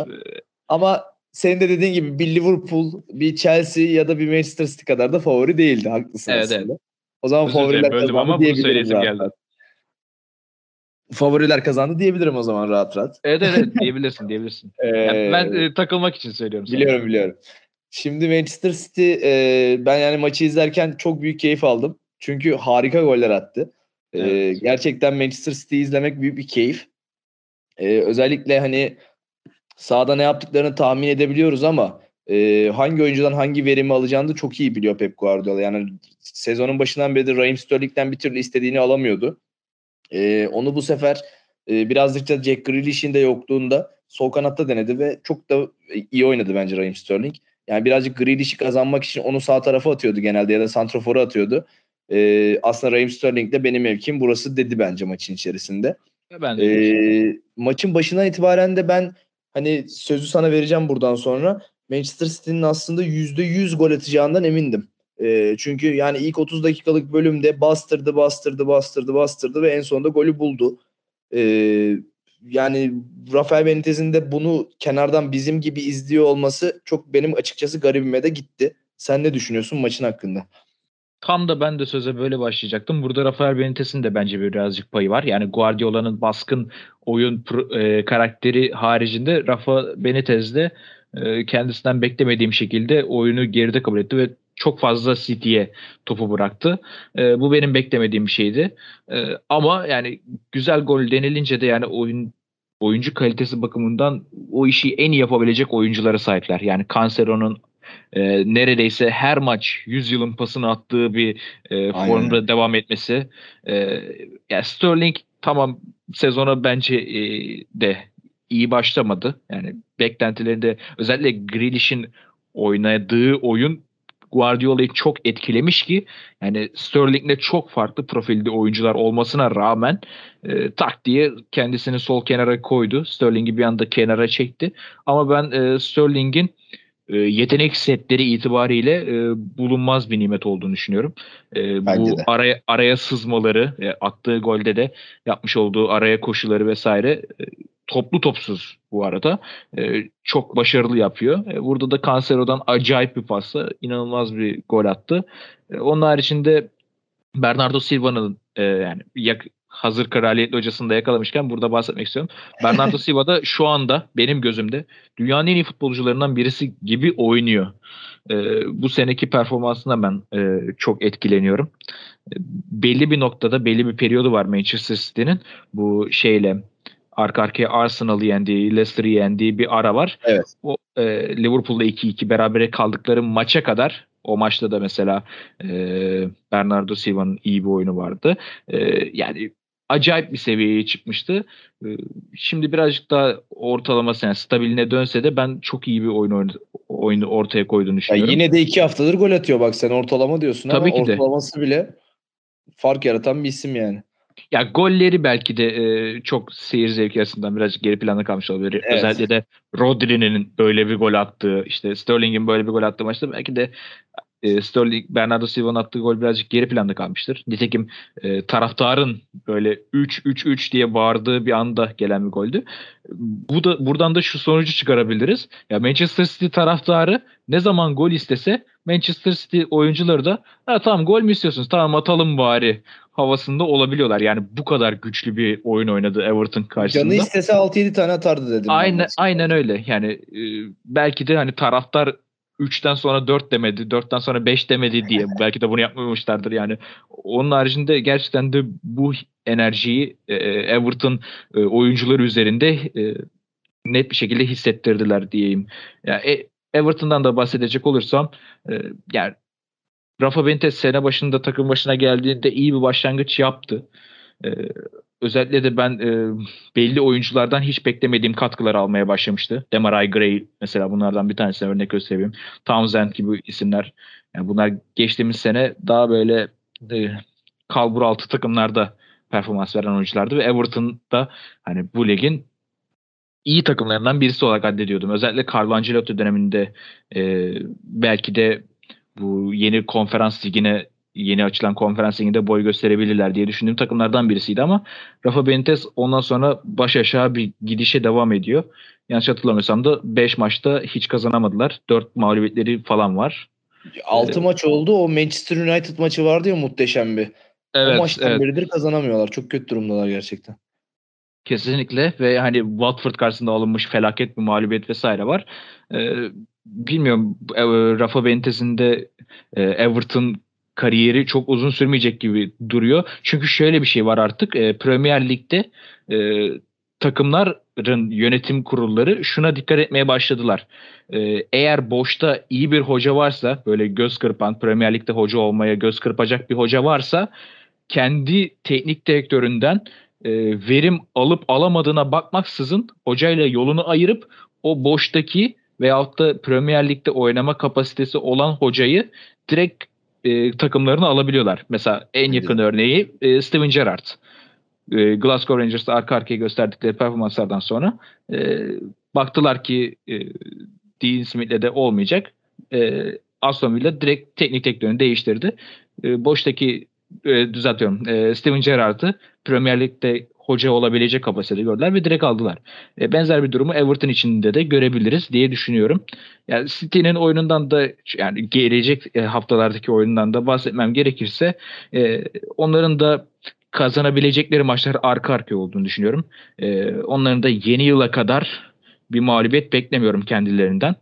Ama senin de dediğin gibi bir Liverpool, bir Chelsea ya da bir Manchester City kadar da favori değildi. Haklısın evet, aslında. Evet. O zaman Özür favoriler kazandı ama diyebiliriz geldi favoriler kazandı diyebilirim o zaman rahat rahat. Evet evet [laughs] diyebilirsin diyebilirsin. ee, yani ben e, takılmak için söylüyorum. Biliyorum sana. biliyorum. Şimdi Manchester City e, ben yani maçı izlerken çok büyük keyif aldım. Çünkü harika goller attı. E, evet. gerçekten Manchester City izlemek büyük bir keyif. E, özellikle hani sahada ne yaptıklarını tahmin edebiliyoruz ama e, hangi oyuncudan hangi verimi alacağını da çok iyi biliyor Pep Guardiola. Yani sezonun başından beri Raheem Sterling'den bir türlü istediğini alamıyordu. E, onu bu sefer e, birazcık da Jack Grealish'in de yokluğunda sol kanatta denedi ve çok da iyi oynadı bence Raheem Sterling. Yani birazcık Grealish'i kazanmak için onu sağ tarafa atıyordu genelde ya da santrofora atıyordu. E, aslında Raheem Sterling de benim mevkim burası dedi bence maçın içerisinde. Ben de e, maçın başından itibaren de ben hani sözü sana vereceğim buradan sonra. Manchester City'nin aslında %100 gol atacağından emindim. E, çünkü yani ilk 30 dakikalık bölümde bastırdı, bastırdı, bastırdı, bastırdı ve en sonunda golü buldu. E, yani Rafael Benitez'in de bunu kenardan bizim gibi izliyor olması çok benim açıkçası garibime de gitti. Sen ne düşünüyorsun maçın hakkında? Tam da ben de söze böyle başlayacaktım. Burada Rafael Benitez'in de bence birazcık payı var. Yani Guardiola'nın baskın oyun e, karakteri haricinde Rafa Benitez de e, kendisinden beklemediğim şekilde oyunu geride kabul etti ve çok fazla City'ye topu bıraktı. E, bu benim beklemediğim bir şeydi. E, ama yani güzel gol denilince de yani oyun oyuncu kalitesi bakımından o işi en iyi yapabilecek oyunculara sahipler. Yani Cancelo'nun e, neredeyse her maç 100 yılın pasını attığı bir e, formda devam etmesi. E, yani Sterling tamam sezona bence e, de iyi başlamadı. Yani beklentilerinde özellikle Grealish'in oynadığı oyun Guardiola'yı çok etkilemiş ki yani Sterling'le çok farklı profilde oyuncular olmasına rağmen e, tak diye kendisini sol kenara koydu. Sterling'i bir anda kenara çekti. Ama ben e, Sterling'in e, yetenek setleri itibariyle e, bulunmaz bir nimet olduğunu düşünüyorum. E, bu araya araya sızmaları, e, attığı golde de yapmış olduğu araya koşuları vesaire e, toplu topsuz bu arada. E, çok başarılı yapıyor. E, burada da Cancelo'dan acayip bir pasla inanılmaz bir gol attı. E, onun haricinde Bernardo Silva'nın e, yani yak, hazır kraliyetli hocasını da yakalamışken burada bahsetmek istiyorum. Bernardo [laughs] Silva da şu anda benim gözümde dünyanın en iyi futbolcularından birisi gibi oynuyor. E, bu seneki performansına ben e, çok etkileniyorum. E, belli bir noktada belli bir periyodu var Manchester City'nin bu şeyle arka arkaya Arsenal'ı yendiği, Leicester'ı yendiği bir ara var. Evet. O e, Liverpool'da 2-2 berabere kaldıkları maça kadar o maçta da mesela e, Bernardo Silva'nın iyi bir oyunu vardı. E, yani acayip bir seviyeye çıkmıştı. E, şimdi birazcık daha ortalaması yani stabiline dönse de ben çok iyi bir oyun oyunu ortaya koyduğunu düşünüyorum. Ya yine de iki haftadır gol atıyor bak sen ortalama diyorsun Tabii ama ki ortalaması de. bile fark yaratan bir isim yani. Ya golleri belki de e, çok seyir zevki açısından birazcık geri planda kalmış olabilir. Evet. Özellikle de Rodri'nin böyle bir gol attığı, işte Sterling'in böyle bir gol attığı maçta belki de e, Sterling, Bernardo Silva'nın attığı gol birazcık geri planda kalmıştır. Nitekim e, taraftarın böyle 3-3-3 diye bağırdığı bir anda gelen bir goldü. Bu da buradan da şu sonucu çıkarabiliriz. Ya Manchester City taraftarı ne zaman gol istese Manchester City oyuncuları da ha, tamam gol mü istiyorsunuz? Tamam atalım bari havasında olabiliyorlar. Yani bu kadar güçlü bir oyun oynadı Everton karşısında. Canı istese 6-7 tane atardı dedim. Aynen aynen öyle. Yani e, belki de hani taraftar 3'ten sonra 4 demedi, 4'ten sonra 5 demedi diye [laughs] belki de bunu yapmamışlardır yani. Onun haricinde gerçekten de bu enerjiyi e, Everton e, oyuncuları üzerinde e, net bir şekilde hissettirdiler diyeyim. Yani e, Everton'dan da bahsedecek olursam e, yani Rafa Benitez sene başında takım başına geldiğinde iyi bir başlangıç yaptı. E, özellikle de ben e, belli oyunculardan hiç beklemediğim katkılar almaya başlamıştı. Demarai Gray mesela bunlardan bir tanesine örnek göstereyim. Townsend gibi isimler. Yani bunlar geçtiğimiz sene daha böyle e, kalbur altı takımlarda performans veren oyunculardı ve Everton'da hani bu ligin iyi takımlarından birisi olarak addediyordum. Özellikle Carlo Ancelotti döneminde e, belki de bu yeni konferans ligine yeni açılan konferans liginde boy gösterebilirler diye düşündüğüm takımlardan birisiydi ama Rafa Benitez ondan sonra baş aşağı bir gidişe devam ediyor. Yanlış hatırlamıyorsam da 5 maçta hiç kazanamadılar. 4 mağlubiyetleri falan var. 6 ee, maç oldu. O Manchester United maçı vardı ya muhteşem bir. Evet, o maçtan evet. beridir kazanamıyorlar. Çok kötü durumdalar gerçekten. Kesinlikle ve hani Watford karşısında alınmış felaket bir mağlubiyet vesaire var. Ee, bilmiyorum e, Rafa Benitez'in de e, Everton kariyeri çok uzun sürmeyecek gibi duruyor. Çünkü şöyle bir şey var artık e, Premier Lig'de e, takımların yönetim kurulları şuna dikkat etmeye başladılar. E, eğer boşta iyi bir hoca varsa böyle göz kırpan Premier Lig'de hoca olmaya göz kırpacak bir hoca varsa kendi teknik direktöründen e, verim alıp alamadığına bakmaksızın hocayla yolunu ayırıp o boştaki veyahut da Premier Lig'de oynama kapasitesi olan hocayı direkt e, takımlarını alabiliyorlar. Mesela en yakın örneği e, Steven Gerrard. E, Glasgow Rangers'ta arka arkaya gösterdikleri performanslardan sonra e, baktılar ki e, Dean Smith'le de olmayacak. E, Aston Villa direkt teknik direktörünü değiştirdi. E, boştaki e, düzeltiyorum. E, Steven Gerrard'ı Premier Lig'de hoca olabilecek kapasitede gördüler ve direkt aldılar. E, benzer bir durumu Everton içinde de görebiliriz diye düşünüyorum. Yani City'nin oyunundan da yani gelecek e, haftalardaki oyundan da bahsetmem gerekirse e, onların da kazanabilecekleri maçlar arka arkaya olduğunu düşünüyorum. E, onların da yeni yıla kadar bir mağlubiyet beklemiyorum kendilerinden.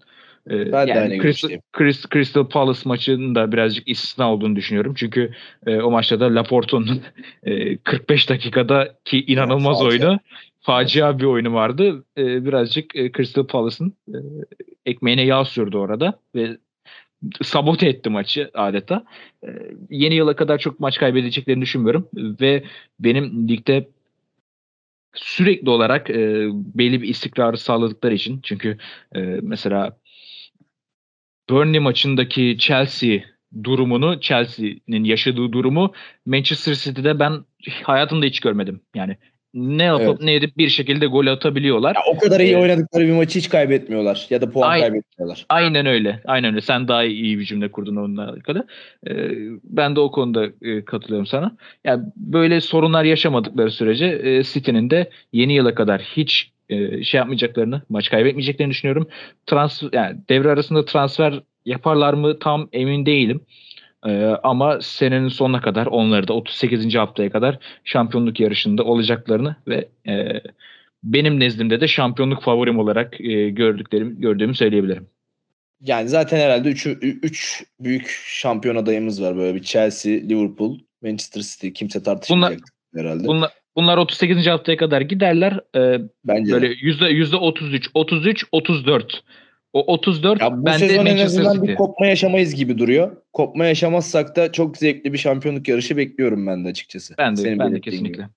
Ee, ben yani de aynı Crystal, Crystal, Crystal Palace maçının da birazcık istisna olduğunu düşünüyorum. Çünkü e, o maçta da Laporte'un [laughs] e, 45 dakikada ki inanılmaz evet, oyunu facia evet. bir oyunu vardı. E, birazcık e, Crystal Palace'ın e, ekmeğine yağ sürdü orada ve sabote etti maçı adeta. E, yeni yıla kadar çok maç kaybedeceklerini düşünmüyorum ve benim ligde sürekli olarak e, belli bir istikrarı sağladıkları için çünkü e, mesela Burnley maçındaki Chelsea durumunu, Chelsea'nin yaşadığı durumu Manchester City'de ben hayatımda hiç görmedim. Yani ne yapıp evet. ne edip bir şekilde gol atabiliyorlar. Ya o kadar iyi ee, oynadıkları bir maçı hiç kaybetmiyorlar ya da puan ay, kaybetmiyorlar. Aynen öyle. Aynen öyle. Sen daha iyi bir cümle kurdun onunla alakalı. Ee, ben de o konuda e, katılıyorum sana. Yani böyle sorunlar yaşamadıkları sürece e, City'nin de yeni yıla kadar hiç e, şey yapmayacaklarını, maç kaybetmeyeceklerini düşünüyorum. Transfer yani devre arasında transfer yaparlar mı tam emin değilim. Ee, ama senenin sonuna kadar onları da 38. haftaya kadar şampiyonluk yarışında olacaklarını ve e, benim nezdimde de şampiyonluk favorim olarak e, gördüklerim gördüğümü söyleyebilirim. Yani zaten herhalde 3 3 büyük şampiyon adayımız var böyle bir Chelsea, Liverpool, Manchester City kimse tartışmayacak bunlar, herhalde. Bunlar Bunlar 38. haftaya kadar giderler. Ee, Bence böyle yüzde yüzde 33, 33, 34. O 34 ya bu bende sezon en azından City. bir kopma yaşamayız gibi duruyor. Kopma yaşamazsak da çok zevkli bir şampiyonluk yarışı bekliyorum ben de açıkçası. Ben de, Senin ben de kesinlikle.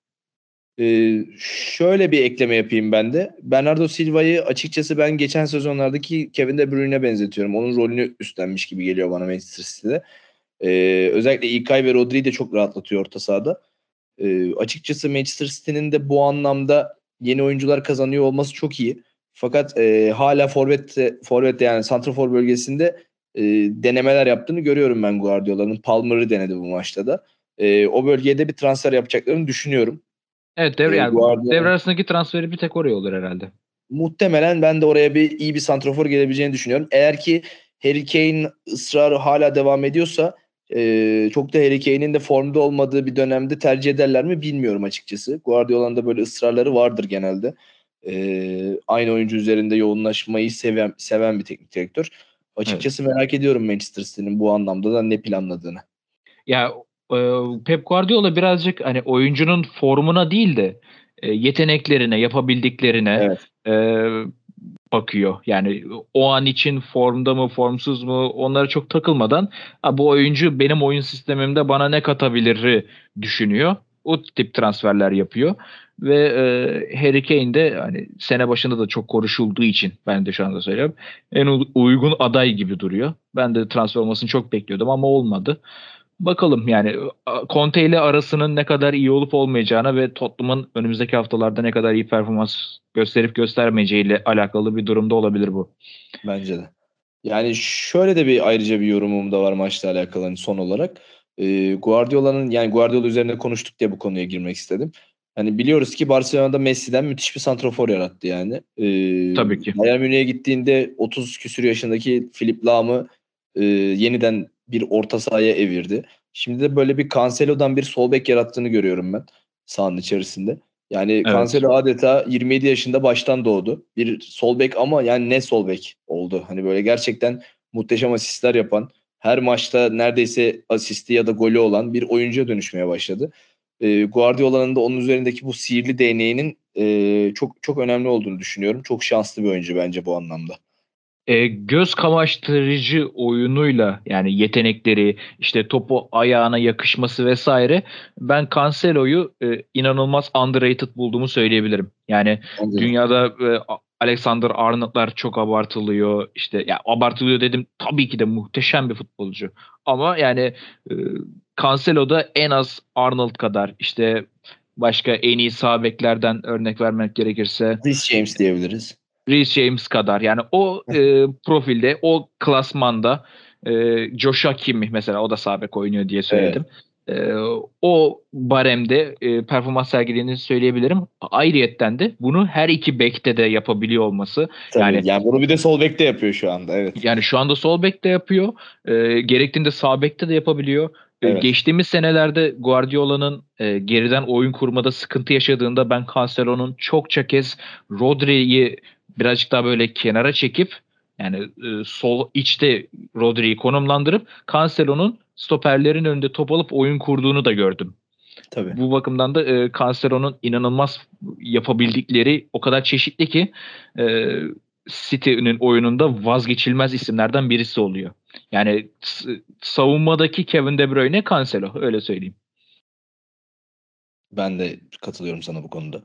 Ee, şöyle bir ekleme yapayım ben de. Bernardo Silva'yı açıkçası ben geçen sezonlardaki Kevin De Bruyne'e benzetiyorum. Onun rolünü üstlenmiş gibi geliyor bana Manchester City'de. Ee, özellikle İlkay ve Rodri'yi de çok rahatlatıyor orta sahada. E, açıkçası Manchester City'nin de bu anlamda yeni oyuncular kazanıyor olması çok iyi. Fakat e, hala forvet forvet yani santrafor bölgesinde e, denemeler yaptığını görüyorum ben Guardiola'nın. Palmer'ı denedi bu maçta da. E, o bölgede bir transfer yapacaklarını düşünüyorum. Evet devre, e, yani, Guardiola, devre arasındaki transferi bir tek oraya olur herhalde. Muhtemelen ben de oraya bir iyi bir santrafor gelebileceğini düşünüyorum. Eğer ki Harry Kane ısrarı hala devam ediyorsa e, çok da Harry Kane'in de formda olmadığı bir dönemde tercih ederler mi bilmiyorum açıkçası. Guardiola'nın da böyle ısrarları vardır genelde. E, aynı oyuncu üzerinde yoğunlaşmayı seven, seven bir teknik direktör. Açıkçası evet. merak ediyorum Manchester City'nin bu anlamda da ne planladığını. Ya e, Pep Guardiola birazcık hani oyuncunun formuna değil de e, yeteneklerine, yapabildiklerine evet. e, bakıyor. Yani o an için formda mı, formsuz mu onlara çok takılmadan bu oyuncu benim oyun sistemimde bana ne katabilir düşünüyor. O tip transferler yapıyor. Ve e, Harry Kane de hani sene başında da çok konuşulduğu için ben de şu anda söylüyorum. En uygun aday gibi duruyor. Ben de transfer olmasını çok bekliyordum ama olmadı. Bakalım yani Conte ile arasının ne kadar iyi olup olmayacağına ve Tottenham'ın önümüzdeki haftalarda ne kadar iyi performans gösterip göstermeyeceğiyle alakalı bir durumda olabilir bu. Bence de. Yani şöyle de bir ayrıca bir yorumum da var maçla alakalı hani son olarak. Ee, Guardiola'nın yani Guardiola üzerine konuştuk diye bu konuya girmek istedim. Hani biliyoruz ki Barcelona'da Messi'den müthiş bir santrofor yarattı yani. Ee, Tabii ki. Bayern Münih'e gittiğinde 30 küsür yaşındaki Philip Lahm'ı e, yeniden bir orta sahaya evirdi. Şimdi de böyle bir Cancelo'dan bir sol bek yarattığını görüyorum ben sahanın içerisinde. Yani evet. Cancelo adeta 27 yaşında baştan doğdu. Bir sol bek ama yani ne sol bek oldu. Hani böyle gerçekten muhteşem asistler yapan, her maçta neredeyse asisti ya da golü olan bir oyuncuya dönüşmeye başladı. E, Guardiola'nın da onun üzerindeki bu sihirli değneğinin e, çok çok önemli olduğunu düşünüyorum. Çok şanslı bir oyuncu bence bu anlamda e, göz kamaştırıcı oyunuyla yani yetenekleri işte topu ayağına yakışması vesaire ben Cancelo'yu e, inanılmaz underrated bulduğumu söyleyebilirim. Yani Anladım. dünyada e, Alexander Arnold'lar çok abartılıyor. İşte ya abartılıyor dedim tabii ki de muhteşem bir futbolcu. Ama yani e, Cancelo'da en az Arnold kadar işte başka en iyi sağ beklerden örnek vermek gerekirse Rhys James diyebiliriz. Reece James kadar yani o e, profilde o klasmanda e, Josh Hakimi mesela o da sabek oynuyor diye söyledim. Evet. E, o baremde e, performans sergilediğini söyleyebilirim. Ayrıyetten de bunu her iki bekte de yapabiliyor olması. Tabii, yani, yani bunu bir de sol bekte yapıyor şu anda evet. Yani şu anda sol bekte yapıyor. E, gerektiğinde sağ bekte de yapabiliyor. E, evet. Geçtiğimiz senelerde Guardiola'nın e, geriden oyun kurmada sıkıntı yaşadığında ben Cancelo'nun çokça kez Rodri'yi birazcık daha böyle kenara çekip yani e, sol içte Rodri'yi konumlandırıp Cancelo'nun stoperlerin önünde top alıp oyun kurduğunu da gördüm. Tabii. Bu bakımdan da e, Cancelo'nun inanılmaz yapabildikleri o kadar çeşitli ki e, City'nin oyununda vazgeçilmez isimlerden birisi oluyor. Yani savunmadaki Kevin De Bruyne Cancelo öyle söyleyeyim. Ben de katılıyorum sana bu konuda.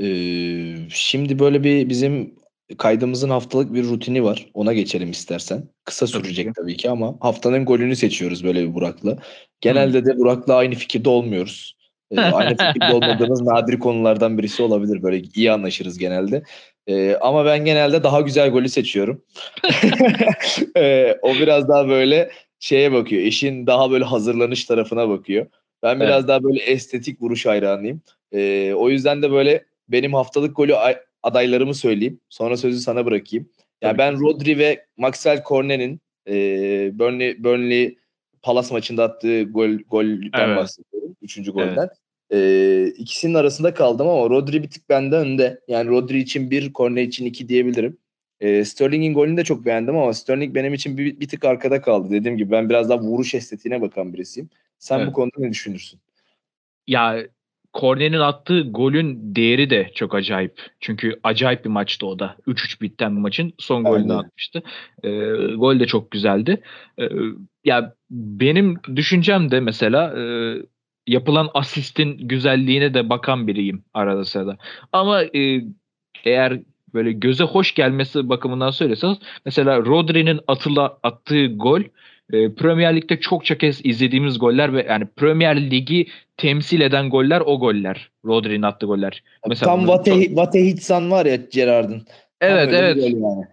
Ee, şimdi böyle bir bizim kaydımızın haftalık bir rutini var. Ona geçelim istersen. Kısa sürecek tabii ki, tabii ki ama haftanın golünü seçiyoruz böyle bir Burak'la. Genelde hmm. de Burak'la aynı fikirde olmuyoruz. Ee, aynı fikirde [laughs] olmadığımız nadir konulardan birisi olabilir. Böyle iyi anlaşırız genelde. Ee, ama ben genelde daha güzel golü seçiyorum. [laughs] ee, o biraz daha böyle şeye bakıyor. Eşin daha böyle hazırlanış tarafına bakıyor. Ben biraz evet. daha böyle estetik vuruş hayranıyım. Ee, o yüzden de böyle benim haftalık golü adaylarımı söyleyeyim. Sonra sözü sana bırakayım. Yani ben Rodri ve Maxwell Cornet'in e, Burnley, Burnley Palace maçında attığı gol golden evet. bahsediyorum. Üçüncü golden. Evet. E, ikisinin arasında kaldım ama Rodri bir tık benden önde. Yani Rodri için bir, Cornet için iki diyebilirim. E, Sterling'in golünü de çok beğendim ama Sterling benim için bir, bir tık arkada kaldı. Dediğim gibi ben biraz daha vuruş estetiğine bakan birisiyim. Sen evet. bu konuda ne düşünürsün? Ya Korne'nin attığı golün değeri de çok acayip. Çünkü acayip bir maçtı o da. 3-3 bitten bir maçın son golünü Aynen. atmıştı. E, gol de çok güzeldi. E, ya benim düşüncem de mesela e, yapılan asistin güzelliğine de bakan biriyim arada sırada. Ama e, eğer böyle göze hoş gelmesi bakımından söyleseniz mesela Rodri'nin atıla attığı gol e, Premier Lig'de çokça kez izlediğimiz goller ve yani Premier Ligi temsil eden goller o goller. Rodri'nin attığı goller. Mesela Tam Vate, Vate Hitsan var ya Gerard'ın. Evet evet. Yani.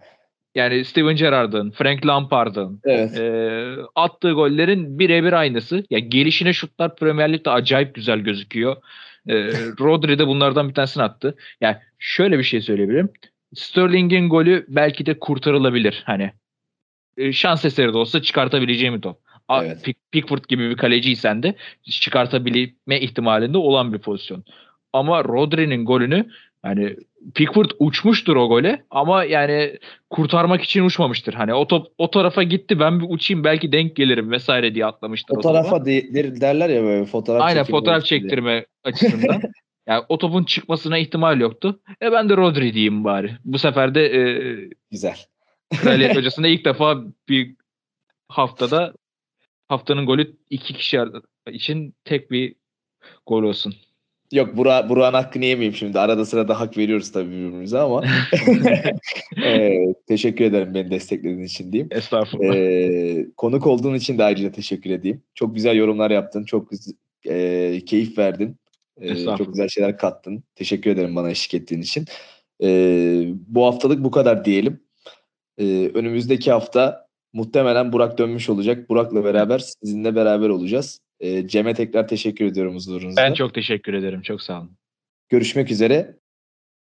yani Steven Gerrard'ın, Frank Lampard'ın evet. e, attığı gollerin birebir aynısı. Ya gelişine şutlar Premier Lig'de acayip güzel gözüküyor. E, [laughs] Rodri de bunlardan bir tanesini attı. Yani şöyle bir şey söyleyebilirim. Sterling'in golü belki de kurtarılabilir. Hani şans eseri de olsa çıkartabileceğim bir top. Evet. Pick- Pickford gibi bir kaleciysen de çıkartabilme ihtimalinde olan bir pozisyon. Ama Rodri'nin golünü yani Pickford uçmuştur o gole ama yani kurtarmak için uçmamıştır. Hani o top o tarafa gitti ben bir uçayım belki denk gelirim vesaire diye atlamıştır. O tarafa de- der- derler ya böyle fotoğraf Aynen fotoğraf diye. çektirme açısından. [laughs] yani o topun çıkmasına ihtimal yoktu. E ben de Rodri diyeyim bari. Bu sefer de e, Güzel. Kraliyet Hocası'nda ilk defa bir haftada haftanın golü iki kişi için tek bir gol olsun. Yok Burak, Burak'ın hakkını yemeyeyim şimdi. Arada sırada hak veriyoruz tabii birbirimize ama. [laughs] [laughs] Ee, teşekkür ederim beni desteklediğin için diyeyim. Estağfurullah. Ee, konuk olduğun için de ayrıca teşekkür edeyim. Çok güzel yorumlar yaptın. Çok e, keyif verdin. Ee, çok güzel şeyler kattın. Teşekkür ederim bana eşlik ettiğin için. Ee, bu haftalık bu kadar diyelim. Ee, önümüzdeki hafta muhtemelen Burak dönmüş olacak. Burak'la beraber sizinle beraber olacağız. Ee, Cem'e tekrar teşekkür ediyorum huzurunuzda. ben çok teşekkür ederim. Çok sağ olun. Görüşmek üzere.